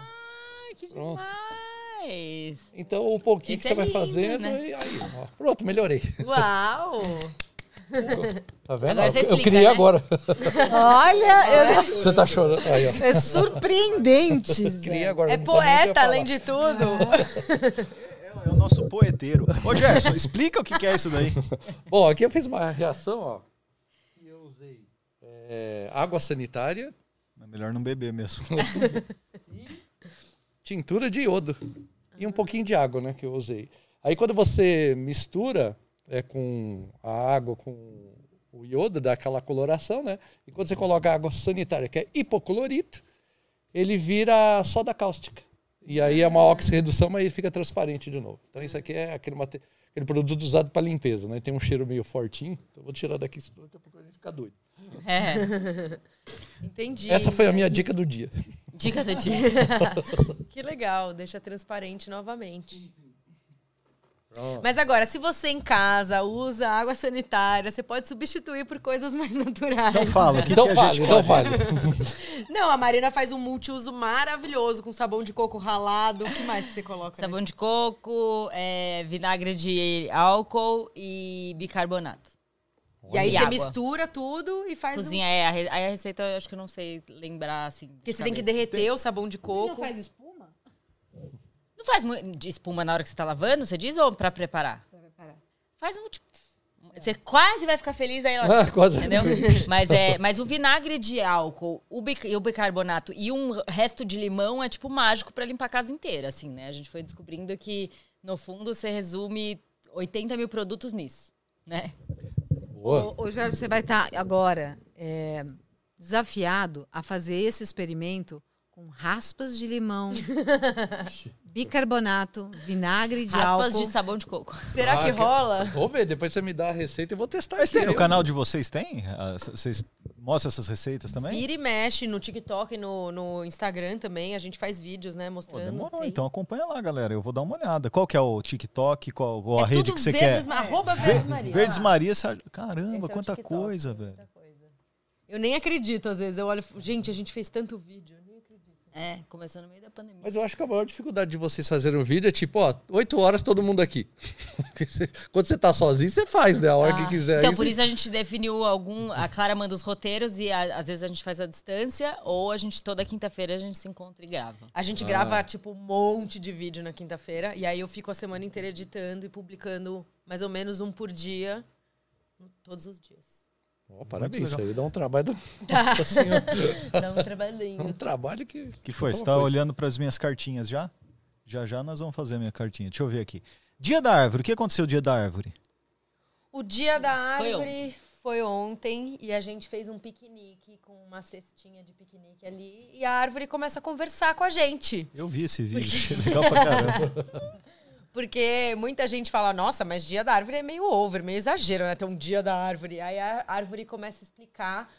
que Pronto. demais! Então, o pouquinho Esse que você é vai lindo, fazendo, né? e aí, ó, pronto, melhorei. Uau! *laughs* Tá vendo? Agora você eu explica, criei né? agora. Olha, eu- *laughs* Você tá chorando. Aí, ó. é surpreendente. Criei agora. É poeta, além de tudo. *laughs* É, é o nosso poeteiro. Ô, Gerson, explica o que que é isso daí. *laughs* Bom, aqui eu fiz uma reação, ó. E eu usei é, água sanitária, É melhor não beber mesmo. *laughs* tintura de iodo e um pouquinho de água, né, que eu usei. Aí quando você mistura é, com a água com o iodo, dá aquela coloração, né? E quando você coloca água sanitária, que é hipoclorito, ele vira soda cáustica. E aí é uma oxirredução, mas ele fica transparente de novo. Então isso aqui é aquele, aquele produto usado para limpeza, né? Tem um cheiro meio fortinho. Então vou tirar daqui, senão daqui a pouco a gente fica doido. É, *laughs* Entendi. Essa foi a minha dica do dia. dica do dia. *laughs* Que legal, deixa transparente novamente. Pronto. Mas agora, se você em casa usa água sanitária, você pode substituir por coisas mais naturais. Então fala, o que, Então que a gente então pode... vale. Não, a Marina faz um multiuso maravilhoso com sabão de coco ralado. O que mais que você coloca? Sabão de coco, é, vinagre de álcool e bicarbonato. E aí E você água. mistura tudo e faz Cozinha, é, a, re- aí a receita eu acho que eu não sei lembrar, assim. Porque você tem que cabeça. derreter o sabão de Não coco. faz espuma? Não faz de espuma na hora que você tá lavando, você diz, ou pra preparar? Pra preparar. Faz um tipo. Você quase vai ficar feliz aí, ó. Ah, quase. Entendeu? *laughs* Mas, é, mas o vinagre de álcool o bic- e o bicarbonato e um resto de limão é tipo mágico pra limpar a casa inteira, assim, né? A gente foi descobrindo que, no fundo, você resume 80 mil produtos nisso, né? Boa. Ô, ô, Jorge, você vai estar agora é, desafiado a fazer esse experimento com raspas de limão, *laughs* bicarbonato, vinagre de Raspas álcool. de sabão de coco. Será que Ah, que- rola? Vou ver, depois você me dá a receita e vou testar. Mas tem no canal de vocês, tem? Ah, Vocês mostram essas receitas também? Vira e mexe no TikTok e no, no Instagram também. A gente faz vídeos, né? Pô, Mostrando. demorou, Tem. então acompanha lá, galera. Eu vou dar uma olhada. Qual que é o TikTok? Qual, qual a é rede tudo que você Verdes, quer? Ma- Arroba Verdes Maria. Verdes Maria, é caramba, o quanta TikTok, coisa, velho. muita coisa. Eu nem acredito, às vezes. Eu olho. Gente, a gente fez tanto vídeo. É, começou no meio da pandemia. Mas eu acho que a maior dificuldade de vocês fazerem um vídeo é tipo, ó, 8 horas todo mundo aqui. *laughs* Quando você tá sozinho, você faz, né? A hora que quiser. Então, Aí por você- isso a gente definiu algum. A Clara manda os roteiros e a- às vezes a gente faz a distância, ou a gente, toda quinta-feira, a gente se encontra e grava. A gente grava, tipo, um monte de vídeo na quinta-feira. E aí eu fico a semana inteira editando e publicando mais ou menos um por dia. Todos os dias. Ó, parabéns, isso aí dá um trabalho. Tá. Assim, *laughs* *laughs* Dá um *laughs* um trabalhinho. trabalho que. que foi? Você tá coisa. olhando para as minhas cartinhas já? Já já nós vamos fazer a minha cartinha. Deixa eu ver aqui. Dia da árvore. O que aconteceu dia da árvore? O dia da Foi árvore foi ontem e a gente fez um piquenique com uma cestinha de piquenique ali. E a árvore começa a conversar com a gente. Eu vi esse vídeo. achei Legal pra caramba. Porque muita gente fala, nossa, mas dia da árvore é meio over, meio exagero, né? Ter um dia da árvore. Aí a árvore começa a explicar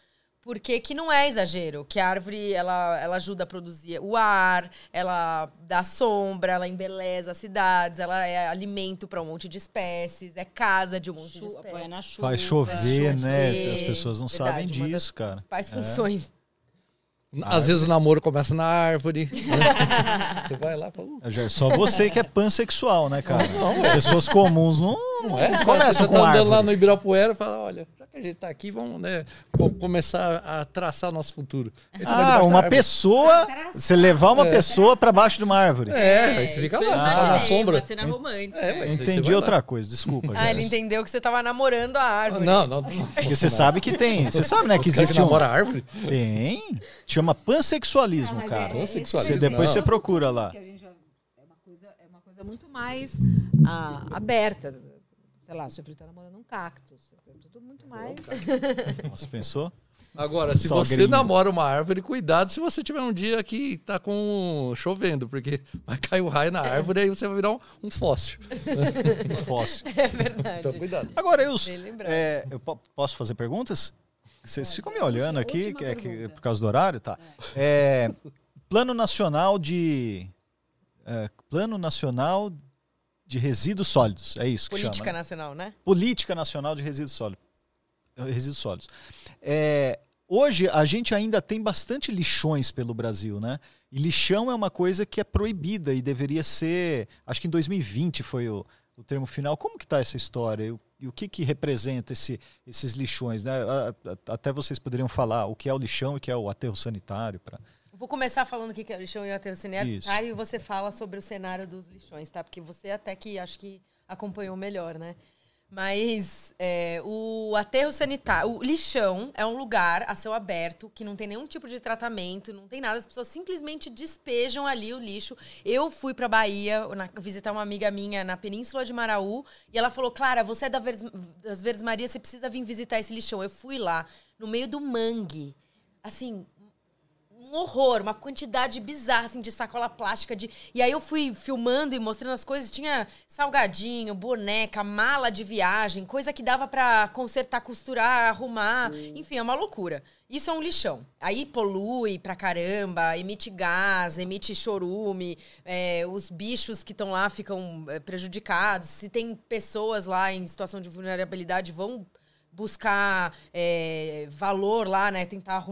por que que não é exagero. Que a árvore, ela, ela ajuda a produzir o ar, ela dá sombra, ela embeleza as cidades, ela é alimento para um monte de espécies, é casa de um monte de espécies. apoia na chuva. Faz chover, né? chover. As pessoas não Verdade, sabem uma das disso, cara. Principais É. funções. Às vezes o namoro começa na árvore. né? *laughs* Você vai lá e fala. "Uh, É, só você que é pansexual, né, cara? Pessoas comuns não, Não é? Você começam tá com andando lá árvore. no Ibirapuera e fala: olha, que a gente tá aqui, vamos né, co- começar a traçar o nosso futuro. Ah, uma pessoa. Você levar uma pessoa pra baixo de uma árvore. É, aí você fica lá, eu você tá na sombra. Cena romântica. É, você Entendi outra coisa, desculpa. Ah, ele entendeu que você tava namorando a árvore. Não, não. não. Porque você sabe que tem. Você sabe, né, que existe um. namora a árvore? Tem. Chama pansexualismo, mas cara. é- é Pansexualismo. Você, depois Não. você procura lá. que a gente vai- é uma coisa, é uma coisa muito mais ah, aberta. Sei lá, seu filho tá namorando um cacto. É tudo muito mais. Você pensou? Agora, se Só você gringo. namora uma árvore, cuidado se você tiver um dia que tá com chovendo, porque vai cair um raio na árvore e aí você vai virar um, um fóssil. Um fóssil. *laughs* É verdade. Então, cuidado. Agora, eu, é, eu po- posso fazer perguntas? Vocês ficam me olhando aqui, que é que- pergunta. por causa do horário, tá? É, plano Nacional de. é, plano Nacional de Resíduos Sólidos. É isso que Política chama. né? nacional, né? Política Nacional de Resíduos Sólidos. Resíduos Sólidos. É, Hoje a gente ainda tem bastante lixões pelo Brasil, né? E lixão é uma coisa que é proibida e deveria ser. Acho que em 2020 foi o, o termo final. Como que está essa história? E o, e o que, que representa esse, esses lixões? Né? Até vocês poderiam falar o que é o lixão e o que é o aterro sanitário. Vou começar falando o que é o lixão e o aterro sanitário e você fala sobre o cenário dos lixões, tá? Porque você até que acho que acompanhou melhor, né? Mas é, o aterro sanitário, o lixão é um lugar a céu aberto que não tem nenhum tipo de tratamento, não tem nada. As pessoas simplesmente despejam ali o lixo. Eu fui para Bahia na, visitar uma amiga minha na Península de Maraú e ela falou: Clara, você é da Verdes, das Verdes Marias, você precisa vir visitar esse lixão. Eu fui lá no meio do mangue, assim, um horror, uma quantidade bizarra assim, de sacola plástica. De... E aí eu fui filmando e mostrando as coisas. Tinha salgadinho, boneca, mala de viagem, coisa que dava para consertar, costurar, arrumar. Hum. Enfim, é uma loucura. Isso é um lixão. Aí polui pra caramba, emite gás, emite chorume, é, os bichos que estão lá ficam é, prejudicados. Se tem pessoas lá em situação de vulnerabilidade, vão buscar é, valor lá, né? Tentar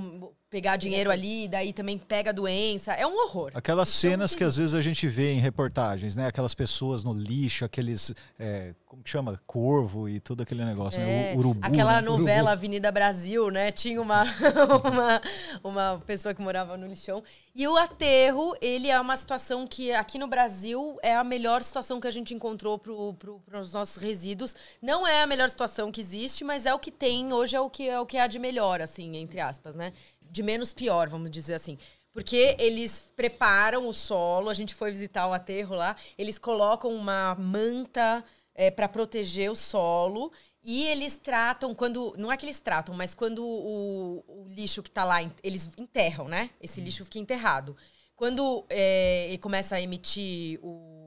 pegar dinheiro ali, daí também pega doença. É um horror. Aquelas então, cenas que às vezes a gente vê em reportagens, né? Aquelas pessoas no lixo, aqueles. É, como que chama? Corvo e todo aquele negócio, né? é, né? Urubu. Aquela né? novela Urubu. Avenida Brasil, né? Tinha uma, *laughs* uma, uma pessoa que morava no lixão. E o aterro, ele é uma situação que aqui no Brasil é a melhor situação que a gente encontrou para os nossos resíduos. Não é a melhor situação que existe, mas é o que tem hoje, é o que, é o que há de melhor, assim, entre aspas, né? De menos pior, vamos dizer assim. Porque eles preparam o solo, a gente foi visitar o aterro lá, eles colocam uma manta é, para proteger o solo e eles tratam, quando. Não é que eles tratam, mas quando o, o lixo que está lá, eles enterram, né? Esse lixo fica enterrado. Quando é, ele começa a emitir o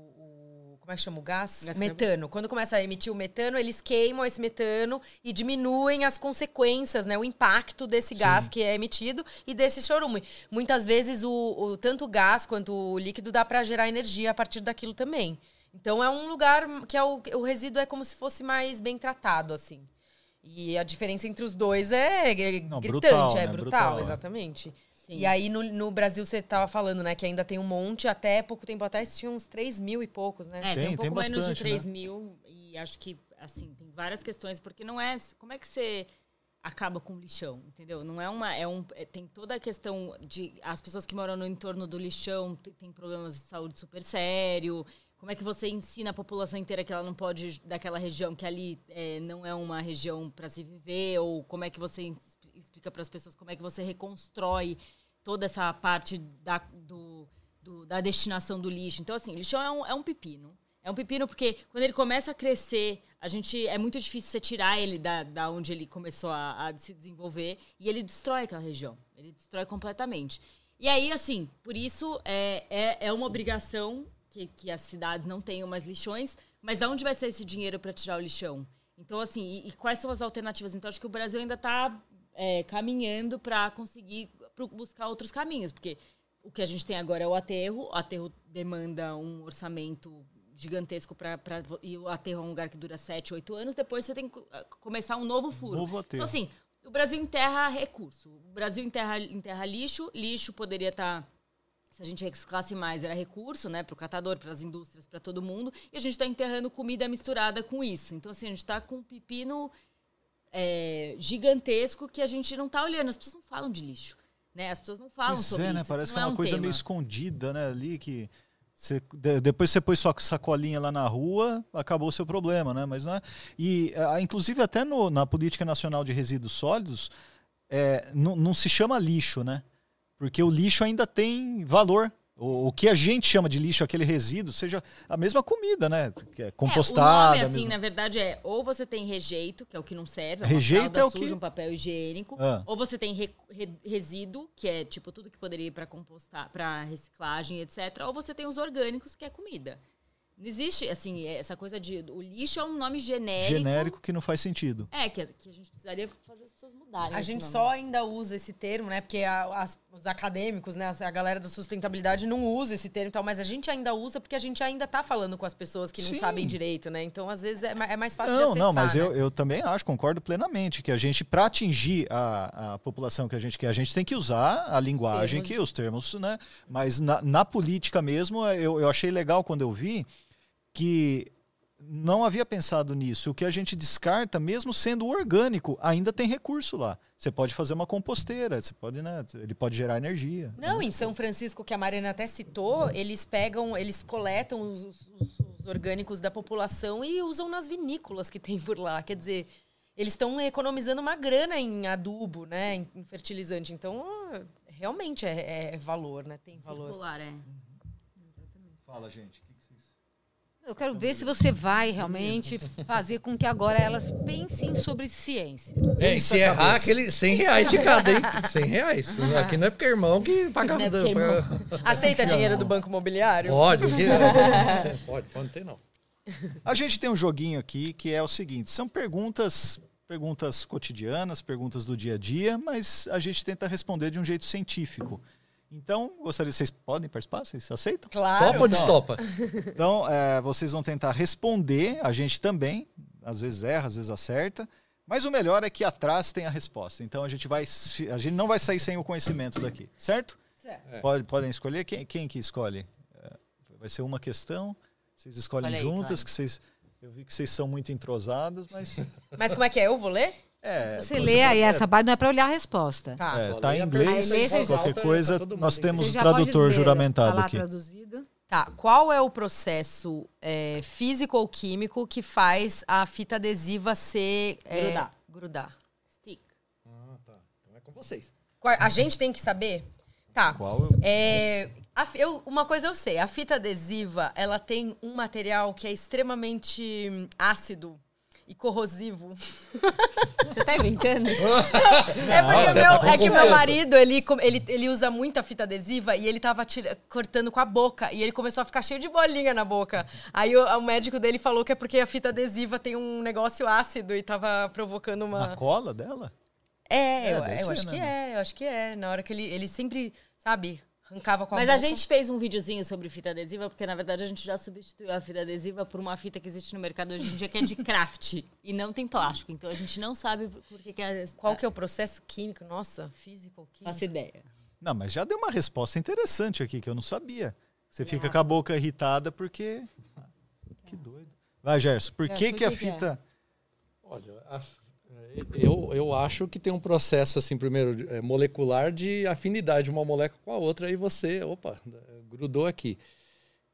como é que chama o gás? gás metano. Quando começa a emitir o metano, eles queimam esse metano e diminuem as consequências, né? O impacto desse Sim. gás que é emitido e desse chorume. Muitas vezes, o, o tanto o gás quanto o líquido dá para gerar energia a partir daquilo também. Então, é um lugar que é o, o resíduo é como se fosse mais bem tratado, assim. E a diferença entre os dois é, é Não, gritante, brutal, é né? brutal, brutal, é. Sim. E aí no, no Brasil você estava falando, né, que ainda tem um monte, até pouco tempo atrás tinha uns 3 mil e poucos, né? É, tem, tem um pouco bastante, menos de 3 né? mil e acho que, assim, tem várias questões, porque não é. Como é que você acaba com o lixão, entendeu? Não é uma. É um, é, tem toda a questão de. As pessoas que moram no entorno do lixão têm problemas de saúde super sério. Como é que você ensina a população inteira que ela não pode, daquela região, que ali é, não é uma região para se viver? Ou como é que você explica para as pessoas como é que você reconstrói toda essa parte da, do, do, da destinação do lixo. Então, assim, lixão é um, é um pepino. É um pepino porque quando ele começa a crescer, a gente é muito difícil você tirar ele da, da onde ele começou a, a se desenvolver e ele destrói aquela região. Ele destrói completamente. E aí, assim, por isso é, é, é uma obrigação que, que as cidades não tenham mais lixões, mas de onde vai ser esse dinheiro para tirar o lixão? Então, assim, e, e, quais são as alternativas? Então, acho que o Brasil ainda está é, caminhando para conseguir buscar outros caminhos, porque o que a gente tem agora é o aterro, o aterro demanda um orçamento gigantesco para e o aterro é um lugar que dura 7, 8 anos, depois você tem que ah, começar um novo furo. Novo aterro. Então assim, o Brasil enterra recurso. O Brasil enterra, enterra lixo, lixo poderia estar tá, se a gente reciclasse mais, era recurso, né, para o catador, para as indústrias, para todo mundo, e a gente está enterrando comida misturada com isso. Então, assim, a gente está com um pepino é, gigantesco que a gente não está olhando. As pessoas não falam de lixo. Né? As pessoas não falam pois sobre é, né? isso. Parece isso que é uma é um coisa tema. meio escondida, né? Ali que. Você, depois você põe sua sacolinha lá na rua, acabou o seu problema, né? Mas não é. E, inclusive, até no, na Política Nacional de Resíduos Sólidos, é, não, não se chama lixo, né? Porque o lixo ainda tem valor. O, o, que a gente chama de lixo, aquele resíduo, seja a mesma comida, né? Que é compostada. É, o nome, assim, na verdade, é ou você tem rejeito, que é o que não serve, é rejeito é o suja, que... um papel higiênico, ah. ou você tem re, re, resíduo, que é tipo tudo que poderia ir para compostar, para reciclagem, etc. Ou você tem os orgânicos, que é comida. Não existe, assim, essa coisa de. O lixo é um nome genérico. Genérico que não faz sentido. É, que, que a gente precisaria fazer as pessoas mudarem. A gente nome. só ainda usa esse termo, né? Porque a- as- os acadêmicos, né? A galera da sustentabilidade não usa esse termo e tal, mas a gente ainda usa porque a gente ainda tá falando com as pessoas que não Sim. sabem direito, né? Então, às vezes, é, é mais fácil de Não, acessar, não, mas né? eu, eu também acho, concordo plenamente, que a gente, para atingir a, a população que a gente quer, a gente tem que usar a linguagem, termos. que os termos, né? Mas na, na política mesmo, eu, eu achei legal quando eu vi que não havia pensado nisso. O que a gente descarta, mesmo sendo orgânico, ainda tem recurso lá. Você pode fazer uma composteira, você pode, né? Ele pode gerar energia. Não, em São Francisco, que a Mariana até citou, eles pegam, eles coletam os, os- os orgânicos da população e usam nas vinícolas que tem por lá. Quer dizer, eles estão economizando uma grana em adubo, né? Em, em fertilizante. Então, realmente é, é valor, né? Tem valor. Circular, é. Fala, gente. Eu quero ver se você vai realmente fazer com que agora elas pensem sobre ciência. É, e se errar, aquele 100 reais de cada, hein? *laughs* 100 reais. Aqui não é porque é irmão que paga. É é irmão. Aceita *laughs* dinheiro do Banco Imobiliário? Pode, *laughs* pode, pode, não tem não. A gente tem um joguinho aqui que é o seguinte: são perguntas, perguntas cotidianas, perguntas do dia a dia, mas a gente tenta responder de um jeito científico. Então, gostaria, vocês podem participar? Vocês aceitam? Claro. Topa ou destopa? Então, é, vocês vão tentar responder, a gente também, às vezes erra, às vezes acerta, mas o melhor é que atrás tem a resposta. Então, a gente vai, se- a gente não vai sair sem o conhecimento daqui, certo? Certo. Pode, podem escolher quem, quem que escolhe? É, Vai ser uma questão. Vocês escolhem aí, juntas, Clara. que vocês eu vi que vocês são muito entrosadas, mas Mas como é que é? Eu vou ler? É, Você lê aí pode- essa parte, não é para olhar a resposta. Tá. É, tá em a inglês, qualquer coisa, nós temos o tradutor ler, juramentado tá lá aqui. traduzido. Tá. Qual é o processo é, físico ou químico que faz a fita adesiva ser... é, Grudar. grudar? Stick. Ah, tá. Então é com vocês. Qual- A gente tem que saber? Tá. Qual É, a fi- eu- uma coisa eu sei, a fita adesiva, ela tem um material que é extremamente hum, ácido e corrosivo. Você tá inventando? *laughs* É porque tá meu- com é que meu marido, ele, ele, ele usa muita fita adesiva e ele tava tira- cortando com a boca. E ele começou a ficar cheio de bolinha na boca. Aí o, o médico dele falou que é porque a fita adesiva tem um negócio ácido e tava provocando uma... Na cola dela? É, É, eu, eu acho né? que é, eu acho que é. Na hora que ele, ele sempre, sabe, arrancava com a Mas boca. a gente fez um videozinho sobre fita adesiva, porque na verdade a gente já substituiu a fita adesiva por uma fita que existe no mercado hoje em dia, que é de craft. e não tem plástico. Então a gente não sabe por que, que é. Qual que é o processo químico? Nossa, físico, químico. Faço ideia. Não, mas já deu uma resposta interessante aqui que eu não sabia. Você fica com a boca irritada porque. Ah, Que doido. Vai, Gerson, por Gerson, que, por que a que que é? fita. Olha, a- eu, eu acho que tem um processo, assim, primeiro, é, molecular de afinidade de uma molécula com a outra, e você, opa, grudou aqui.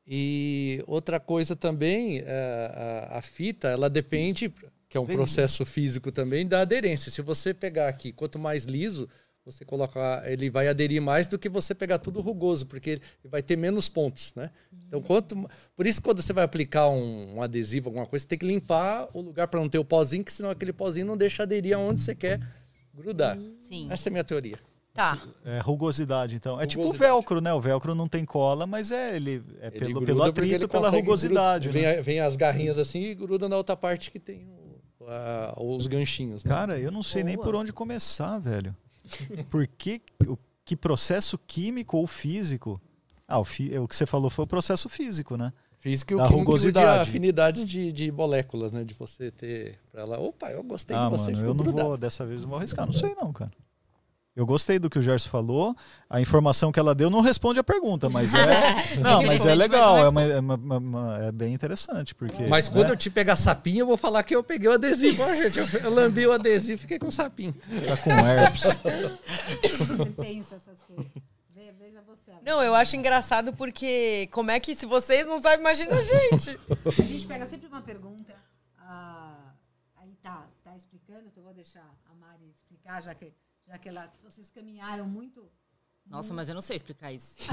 E outra coisa também, é, a, a fita, ela depende, que é um processo físico também, da aderência. Se você pegar aqui, quanto mais liso, você coloca, ele vai aderir mais do que você pegar tudo rugoso, porque ele vai ter menos pontos, né? Então, quanto, por isso, quando você vai aplicar um, um adesivo, alguma coisa, você tem que limpar o lugar para não ter o pozinho, que senão aquele pozinho não deixa aderir aonde você quer grudar. Sim. Essa é a minha teoria. Tá. É, rugosidade, então. É tipo o Rugosidade. velcro, né? O velcro não tem cola, mas é ele é Ele pelo, pelo atrito, pela rugosidade. gruda- né? Vem, vem as garrinhas assim e gruda na outra parte que tem o- a- os ganchinhos. né? Cara, eu não sei nem Boa. por onde começar, velho. *laughs* Por que, o, que processo químico ou físico? Ah, o, fi- o que você falou foi o processo físico, né? Física e o químico de rugosidade. afinidade de, de moléculas, né? De você ter para ela, opa, eu gostei ah, de você, mano, eu não grudado. vou, dessa vez não vou arriscar. Não sei não, cara. Eu gostei do que o Gerson falou. A informação que ela deu não responde a pergunta, mas é. *laughs* Não, mas é legal, mas é, uma- é uma- uma- uma- é bem interessante. Porque, Mas quando né, eu te pegar sapinho, eu vou falar que eu peguei o adesivo. Ó, gente, eu, eu lambi o adesivo e fiquei com sapinho. tá com herpes. *laughs* Pensa essas coisas. Não, eu acho engraçado porque como é que se vocês não sabem, imagina a gente. A gente pega sempre uma pergunta. ah, aí tá, tá explicando, então eu vou deixar a Mari explicar, já que, já que ela, vocês caminharam muito. Nossa, mas eu não sei explicar isso. *laughs*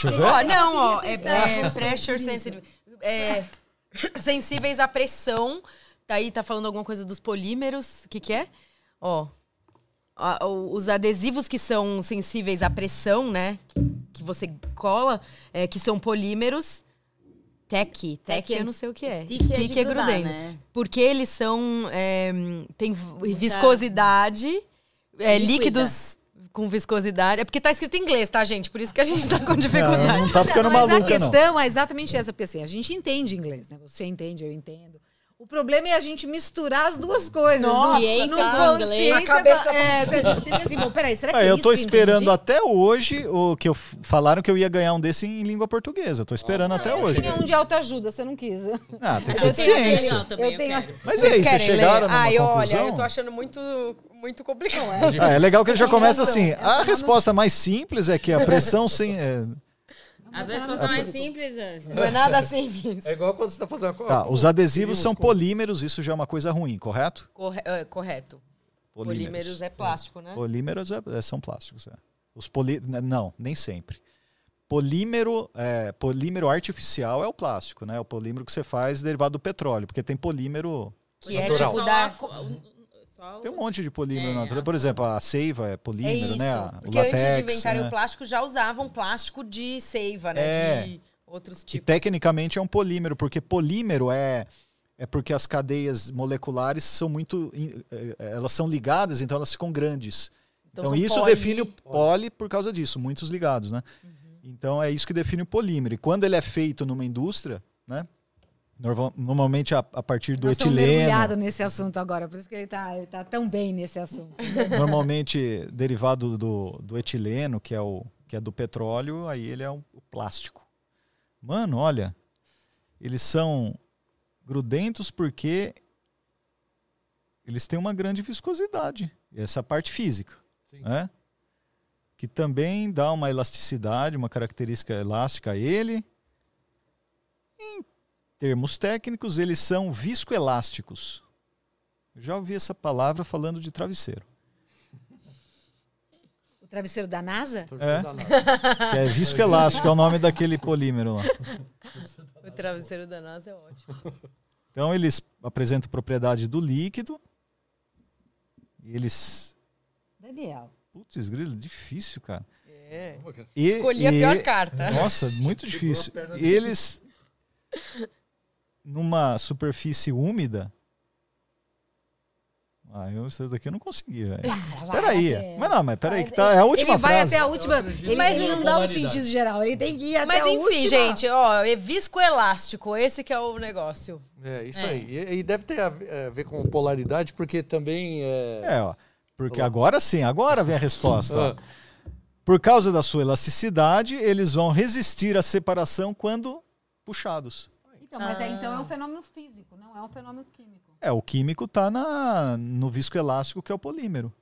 Deixa eu ver. ó, não, ó, é, é pressure sensitive. É, *laughs* sensíveis à pressão. Tá aí, tá falando alguma coisa dos polímeros. O que que é? Ó, a- os adesivos que são sensíveis à pressão, né? Que, que você cola, é, que são polímeros. Tech, tech, Tech é eu não sei o que é. stick é Stick, é, grudar, grudento. né? Porque eles são. É, tem viscosidade, é, líquidos com viscosidade. É porque tá escrito em inglês, tá, gente? Por isso que a gente tá com *laughs* Não, dificuldade. não tá ficando mas a maluca, não. questão é exatamente essa, porque assim, a gente entende inglês, né? Você entende, eu entendo. O problema é a gente misturar as duas coisas. Nossa, no, ciência no inglês. consciência A cabeça com- é, você, você assim, bom, peraí, será que Ah, é eu isso tô esperando até hoje o que eu falaram que eu ia ganhar um desse em língua portuguesa. Eu tô esperando até Eu hoje. tinha um de autoajuda, você não quis. Ah, tem que Eu ser de ciência. Eu eu tenho- quero. Mas e aí, vocês chegaram ler? numa Ai, conclusão? olha, eu tô achando muito, muito complicado. Ah, é legal que ele já começa assim. A é uma- resposta mais simples é que a pressão sem. É, Às vezes fosse mais simples, Ângela. Não é nada simples. É igual quando você tá fazendo uma Tá, os adesivos Polímeros são com- polímeros, isso já é uma coisa ruim, correto? Corre- é, correto. Polímeros é plástico, né? Polímeros é- é- são plásticos. é. Os poli... n- Não, nem sempre. Polímero, é, polímero artificial é o plástico, né? O polímero que você faz derivado do petróleo, porque tem polímero. Que é Natural. tipo Só da. O- Tem um monte de polímero É, na natureza. Por exemplo, a seiva é É polímero, isso. né? O Porque latex, antes de inventarem né? o plástico, já usavam plástico de seiva, né? É. De outros tipos. tecnicamente é um polímero, porque polímero é é porque as cadeias moleculares são muito eh, eh, elas são ligadas, então elas ficam grandes. Então, são isso poli- define o poli por causa disso, muitos ligados, né? Uhum. Então é isso que define o polímero. E quando ele é feito numa indústria, né? Norma- Normalmente a, a partir do Nós etileno, mergulhados nesse assunto agora, por isso que ele tá, ele tá tão bem nesse assunto. *laughs* normalmente derivado do, do etileno, que é o que é do petróleo, aí ele é um- o plástico. Mano, olha, eles são grudentos porque eles têm uma grande viscosidade. Essa é a parte física, Sim. né? Que também dá uma elasticidade, uma característica elástica a ele. Em termos técnicos, eles são viscoelásticos. Eu já ouvi essa palavra falando de travesseiro. O travesseiro da NASA? É. *laughs* Que é viscoelástico, é o nome daquele polímero lá. O travesseiro da NASA é ótimo. Então eles apresentam propriedade do líquido. E eles. Daniel. Putz, grilo, difícil, cara. É. E- Escolhi a e- pior carta. Nossa, muito difícil. A. Eles, numa superfície úmida. Ah, eu, isso daqui eu não consegui, velho. Peraí. Mas não, mas peraí, que tá, é a última ele vai frase. até a última. Ele, Mas ele não dá o polaridade. sentido geral, ele tem que ir até Mas a enfim, última. gente, ó, é viscoelástico, esse que é o negócio. É, isso É. aí. E, e deve ter a ver, a ver com polaridade, porque também é. É, ó. Porque agora sim, agora vem a resposta. Ah, Por causa da sua elasticidade, eles vão resistir à separação quando puxados. Então, mas é, então é um fenômeno físico, não é um fenômeno químico. É, o químico está na, no viscoelástico, que é o polímero.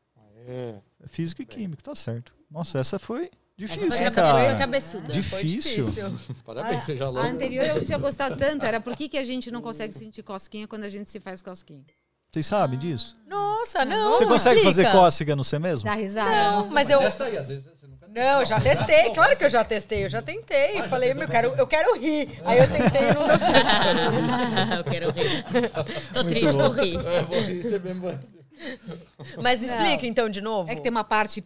é. É físico e químico, tá certo. Nossa, essa foi difícil, Essa foi a cara? cabeçuda. Difícil. Foi difícil. *laughs* Parabéns, seja A logo. anterior eu tinha gostado tanto, era por que, que a gente não consegue sentir cosquinha quando a gente se faz cosquinha? Vocês sabem disso? Nossa, não. Você consegue fazer explica. cócega no você mesmo? Dá risada? Não, mas eu. Testa aí, às vezes Não, eu já testei, claro que eu já testei, eu já tentei. Eu falei, eu quero, eu quero rir. Aí eu tentei e não deu certo. *laughs* eu quero rir. Tô triste por rir. É, vou rir, você mesmo vai- Mas explica então de novo. É que tem uma parte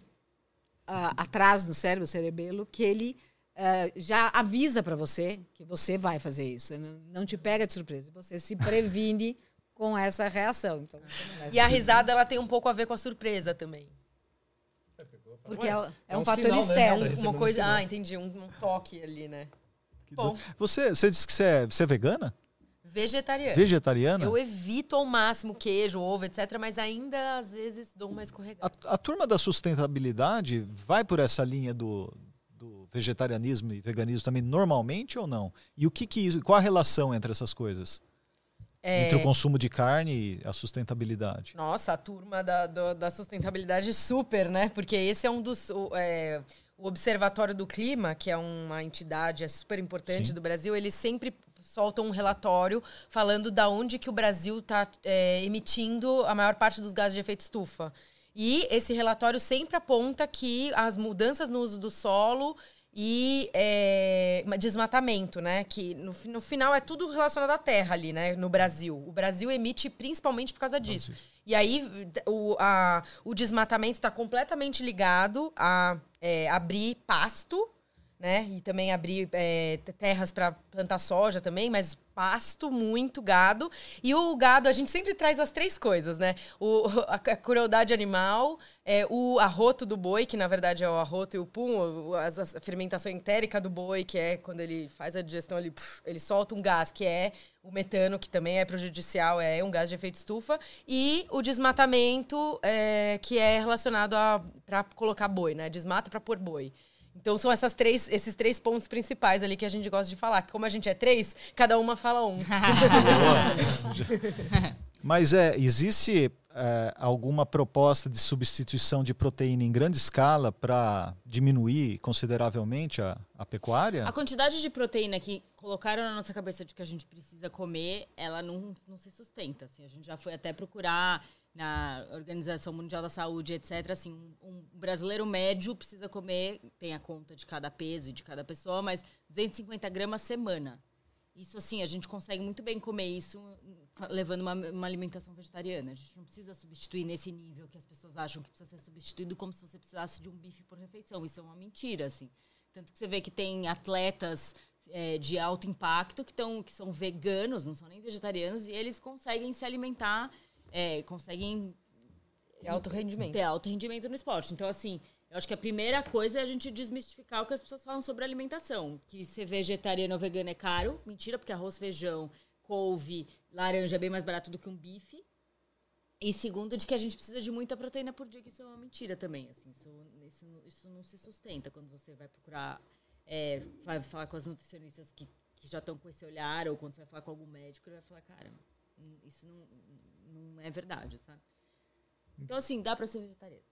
ah, atrás no cérebro, o cerebelo, que ele ah, já avisa para você que você vai fazer isso. Não, não te pega de surpresa. Você se previne com essa reação. Então, não E a risada ela tem um pouco a ver com a surpresa também. Porque é, é É um, um fator sinal, né? externo. Tá Uma coisa. sinal. Ah, entendi. Um, um toque ali, né? Bom, Você, você disse que você é, você é vegana? vegetariano. Vegetariana? Eu evito ao máximo queijo, ovo, etc., mas ainda às vezes dou uma escorregada. A, a turma da sustentabilidade vai por essa linha do, do vegetarianismo e veganismo também normalmente ou não? E o que que isso- qual a relação entre essas coisas? É, Entre o consumo de carne e a sustentabilidade? Nossa, a turma da, do- da sustentabilidade super, né? Porque esse é um dos. O, é, o Observatório do Clima, que é uma entidade é super importante Sim. do Brasil, eles sempre soltam um relatório falando da onde que o Brasil está emitindo a maior parte dos gases de efeito estufa. E esse relatório sempre aponta que as mudanças no uso do solo e é, desmatamento, né? Que no, no final é tudo relacionado à terra ali, né? No Brasil. O Brasil emite principalmente por causa disso. E aí o, a- o desmatamento está completamente ligado a é, abrir pasto né? E também abrir é, terras para plantar soja também, mas pasto, muito gado. E o gado, a gente sempre traz as três coisas, né? O, a, a crueldade animal, é, o arroto do boi, que na verdade é o arroto e o pum, a, a fermentação entérica do boi, que é quando ele faz a digestão, ele, ele solta um gás, que é o metano, que também é prejudicial, é um gás de efeito estufa, e o desmatamento, é, que é relacionado a para colocar boi, né? Desmata para pôr boi. Então são essas três, esses três pontos principais ali que a gente gosta de falar. Que como a gente é três, cada uma fala um. *laughs* Mas é, existe é, alguma proposta de substituição de proteína em grande escala para diminuir consideravelmente a, a pecuária? A quantidade de proteína que colocaram na nossa cabeça de que a gente precisa comer, ela não, não se sustenta. Assim. A gente já foi até procurar na Organização Mundial da Saúde, etc. Assim, um, brasileiro médio precisa comer, tem a conta de cada peso e de cada pessoa, mas 250 gramas semana. Isso, assim, a gente consegue muito bem comer isso levando uma, uma, alimentação vegetariana. A gente não precisa substituir nesse nível que as pessoas acham que precisa ser substituído como se você precisasse de um bife por refeição. Isso é uma mentira, assim. Tanto que você vê que tem atletas é, de alto impacto que, tão, que são veganos, não são nem vegetarianos, e eles conseguem se alimentar é, conseguem ter alto rendimento. Ter alto rendimento no esporte. Então, assim, eu acho que a primeira coisa é a gente desmistificar o que as pessoas falam sobre alimentação. Que ser vegetariano ou vegano é caro. Mentira, porque arroz, feijão, couve, laranja é bem mais barato do que um bife. E segundo, de que a gente precisa de muita proteína por dia, que isso é uma mentira também. Assim, isso, isso, isso não se sustenta quando você vai procurar, é, vai falar com as nutricionistas que, que já estão com esse olhar, ou quando você vai falar com algum médico, ele vai falar, cara, isso não, não é verdade, sabe? Então, assim, dá para ser vegetariano.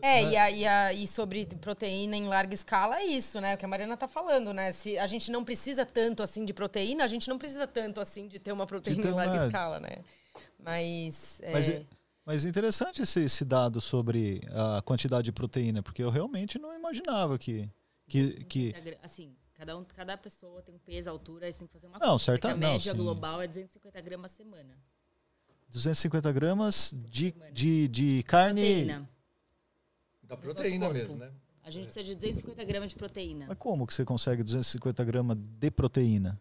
É, e, a, e, a, e, sobre proteína em larga escala é isso, né? O que a Mariana tá falando, né? Se a gente não precisa tanto assim de proteína, a gente não precisa tanto assim de ter uma proteína em larga escala, né? Mas. É... Mas, é, mas é interessante esse, esse, dado sobre a quantidade de proteína, porque eu realmente não imaginava que. que, que... Assim, cada, um, cada pessoa tem um peso, altura, aí você tem que fazer uma Não, certamente. A média não, global é 250 gramas a semana. 250 gramas de, de, de carne. Proteína. Da proteína mesmo, né? A gente precisa de 250 gramas de proteína. Mas como que você consegue 250 gramas de proteína?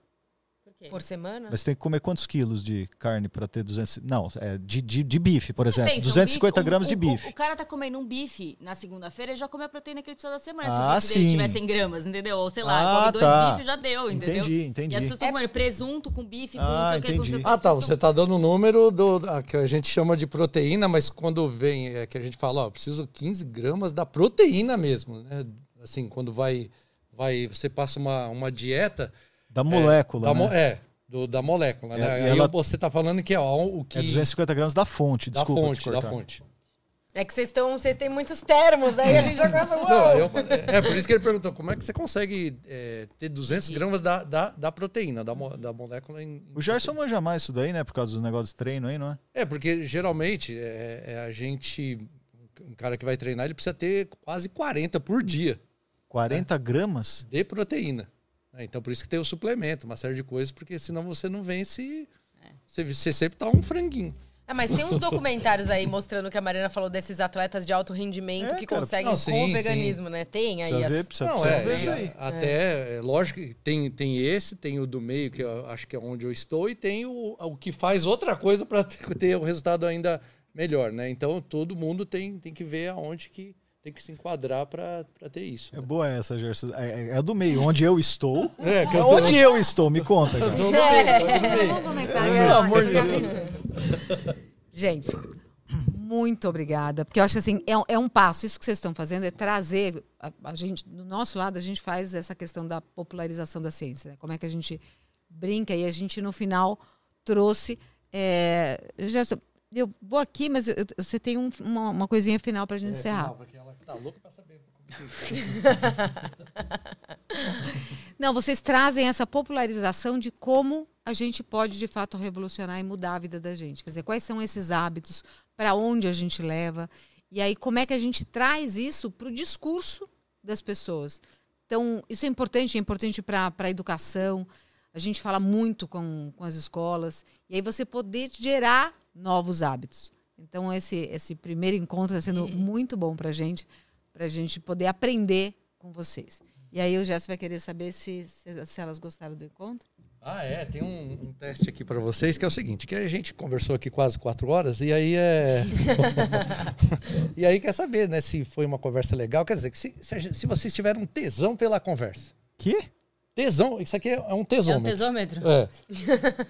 Por semana? Mas tem que comer quantos quilos de carne para ter 200... Não, é de, de, de bife, por exemplo. Pensa, 250 um bife, gramas um, de bife. O, o, cara tá comendo um bife na segunda-feira, ele já come a proteína que ele precisa da semana. Ah, se o bife sim. dele tiver 100 gramas, entendeu? Ou sei lá, ah, come dois tá. bifes, já deu, entendeu? Entendi, entendi. E as pessoas estão é... comendo presunto com bife, com ah, não sei o que. Ah, tá, você tá dando o número do, que a gente chama de proteína, mas quando vem, é que a gente fala, ó, preciso 15 gramas da proteína mesmo, né? Assim, quando vai, vai você passa uma, uma dieta... Da molécula, é, né? Da, é, do, da molécula, né? É, Aí ela... você está falando que é ó, o que. É 250 gramas da fonte, da desculpa. Fonte, da fonte. É que vocês estão, vocês têm muitos termos, aí a gente já começa. *laughs* Não, eu, é por isso que ele perguntou como é que você consegue é, ter 200 gramas da, da, da proteína, da, da molécula. Em, o Gerson manja mais isso daí, né? Por causa dos negócios de treino aí, não é? É, porque geralmente é, é a gente. Um cara que vai treinar, ele precisa ter quase 40 por dia. 40 né? gramas? De proteína. É, então, por isso que tem o suplemento, uma série de coisas, porque senão você não vence. É. Você, você sempre tá um franguinho. É, mas tem uns documentários aí mostrando que a Mariana falou desses atletas de alto rendimento é, que cara, conseguem não, sim, com o veganismo, sim. né? Tem aí. Precisa as... ver, precisa, não, precisa é, ver isso aí. Até, é. lógico que tem, tem esse, tem o do meio, que eu acho que é onde eu estou, e tem o, o que faz outra coisa para *laughs* ter, ter um resultado ainda melhor, né? Então todo mundo tem, tem que ver aonde que tem que se enquadrar para ter isso. É né? boa essa, Gerson. É, é, é, do meio, onde eu estou. *laughs* É, eu onde eu estou, me conta. *laughs* Cara. Tô é, Vamos começar. Pelo amor de Deus. *laughs* Gente, muito obrigada. Porque eu acho que assim, é, é um passo. Isso que vocês estão fazendo é trazer. A, a, gente, do nosso lado, a gente faz essa questão da popularização da ciência. Né? Como é que a gente brinca e a gente, no final, trouxe. É, Gerson, eu vou aqui, mas eu, eu, você tem um, uma, uma, coisinha final para a gente é, encerrar. Final, porque ela tá louca para saber. *laughs* Não, vocês trazem essa popularização de como a gente pode de fato revolucionar e mudar a vida da gente. Quer dizer, quais são esses hábitos, para onde a gente leva, e aí como é que a gente traz isso para o discurso das pessoas. Então, isso é importante, é importante para a educação. A gente fala muito com, com as escolas, e aí você poder gerar novos hábitos. Então, esse, esse primeiro encontro está sendo muito bom para a gente, para a gente poder aprender com vocês. E aí o Gerson vai querer saber se, se, se elas gostaram do encontro. Ah, é. Tem um, um teste aqui para vocês que é o seguinte: que a gente conversou aqui quase quatro horas e aí é. *laughs* e aí quer saber, né? Se foi uma conversa legal. Quer dizer, que se, se, se vocês tiveram um tesão pela conversa. Que? Tesão, isso aqui é um É um tesômetro. tesômetro. É.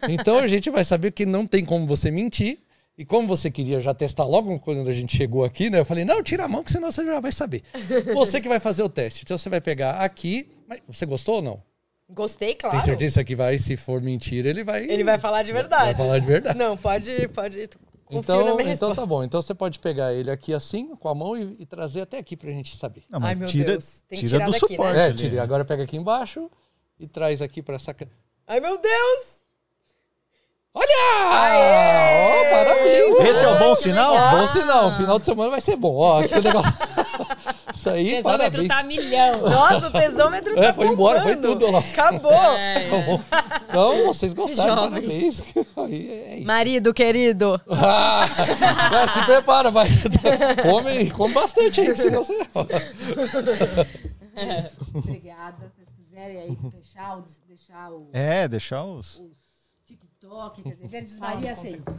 Então a gente vai saber que não tem como você mentir. E como você queria já testar logo quando a gente chegou aqui, né? Eu falei, não, tira a mão, que senão você já vai saber. *laughs* Você que vai fazer o teste. Então você vai pegar aqui. Mas você gostou ou não? Gostei, claro. Tem certeza que vai, se for mentira, ele vai. Ele vai falar de verdade. Vai falar de verdade. Não, pode, pode. Confio Então, na minha então tá bom. Então você pode pegar ele aqui assim, com a mão, e, e trazer até aqui pra gente saber. Não, Ai, meu tira, Deus. Tem que tira tirar do daqui, né? suporte. É, ali. tire. Agora pega aqui embaixo e traz aqui pra essa. Ai, meu Deus! Olha! Ó, parabéns! Esse é o bom sinal? Bom sinal. O final de semana vai ser bom. Ó, que legal. *laughs* Isso O aí, tesômetro parabéns. tá a milhão. Nossa, o tesômetro tá É, foi embora, foi tudo lá. Acabou. *laughs* É, Então, vocês gostaram, Jovem. parabéns. *laughs* Aí, é. Marido querido. Ah, é, se prepara, vai. Come, come bastante aí, senão você. Obrigada. Vocês quiserem aí deixar o, deixar o, É, deixar os. o TikTok, quer dizer, Verdes Maria sempre.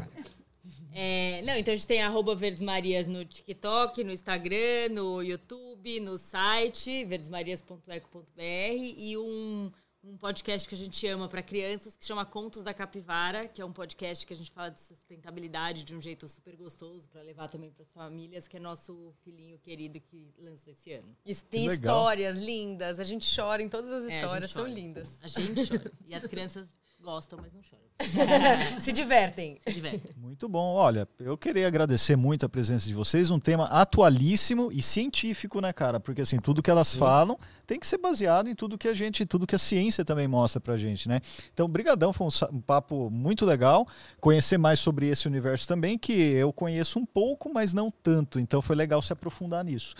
É, não, então a gente tem arroba Verdes Marias no TikTok, no Instagram, no YouTube, no site, verdesmarias.eco.br e um, um podcast que a gente ama para crianças que chama Contos da Capivara, que é um podcast que a gente fala de sustentabilidade de um jeito super gostoso para levar também para as famílias, que é nosso filhinho querido que lançou esse ano. E Tem histórias lindas. A gente chora em todas as É, histórias, são chora. lindas. A gente chora. E as *laughs* crianças gostam, mas não choram. *laughs* Se divertem. Se divertem. Muito bom. Olha, eu queria agradecer muito a presença de vocês. Um tema atualíssimo e científico, né, cara? Porque assim, tudo que elas falam tem que ser baseado em tudo que a gente, tudo que a ciência também mostra pra gente, né? Então, brigadão, foi um, um papo muito legal. Conhecer mais sobre esse universo também, que eu conheço um pouco, mas não tanto. Então, foi legal se aprofundar nisso.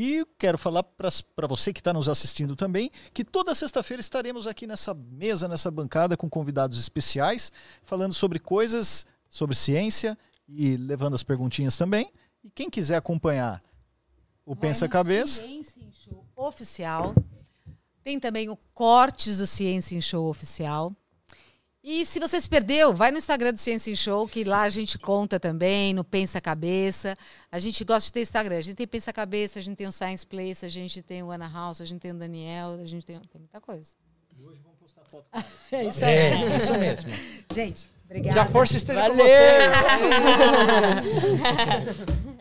E quero falar para você que está nos assistindo também que toda sexta-feira estaremos aqui nessa mesa, nessa bancada, com convidados especiais, falando sobre coisas, sobre ciência e levando as perguntinhas também. E quem quiser acompanhar o Pensa Vai no Cabeça, Ciência em Show oficial. Tem também o Cortes do Ciência em Show oficial. E se você se perdeu, vai no Instagram do Ciência em Show, que lá a gente conta também, no Pensa Cabeça. A gente gosta de ter Instagram. A gente tem Pensa Cabeça, a gente tem o Science Place, a gente tem o Ana House, a gente tem o Daniel, a gente tem, tem muita coisa. E hoje vamos postar foto com *laughs* É isso aí. É, isso mesmo. Gente, obrigada. Que a força esteja com Valeu. você. *laughs*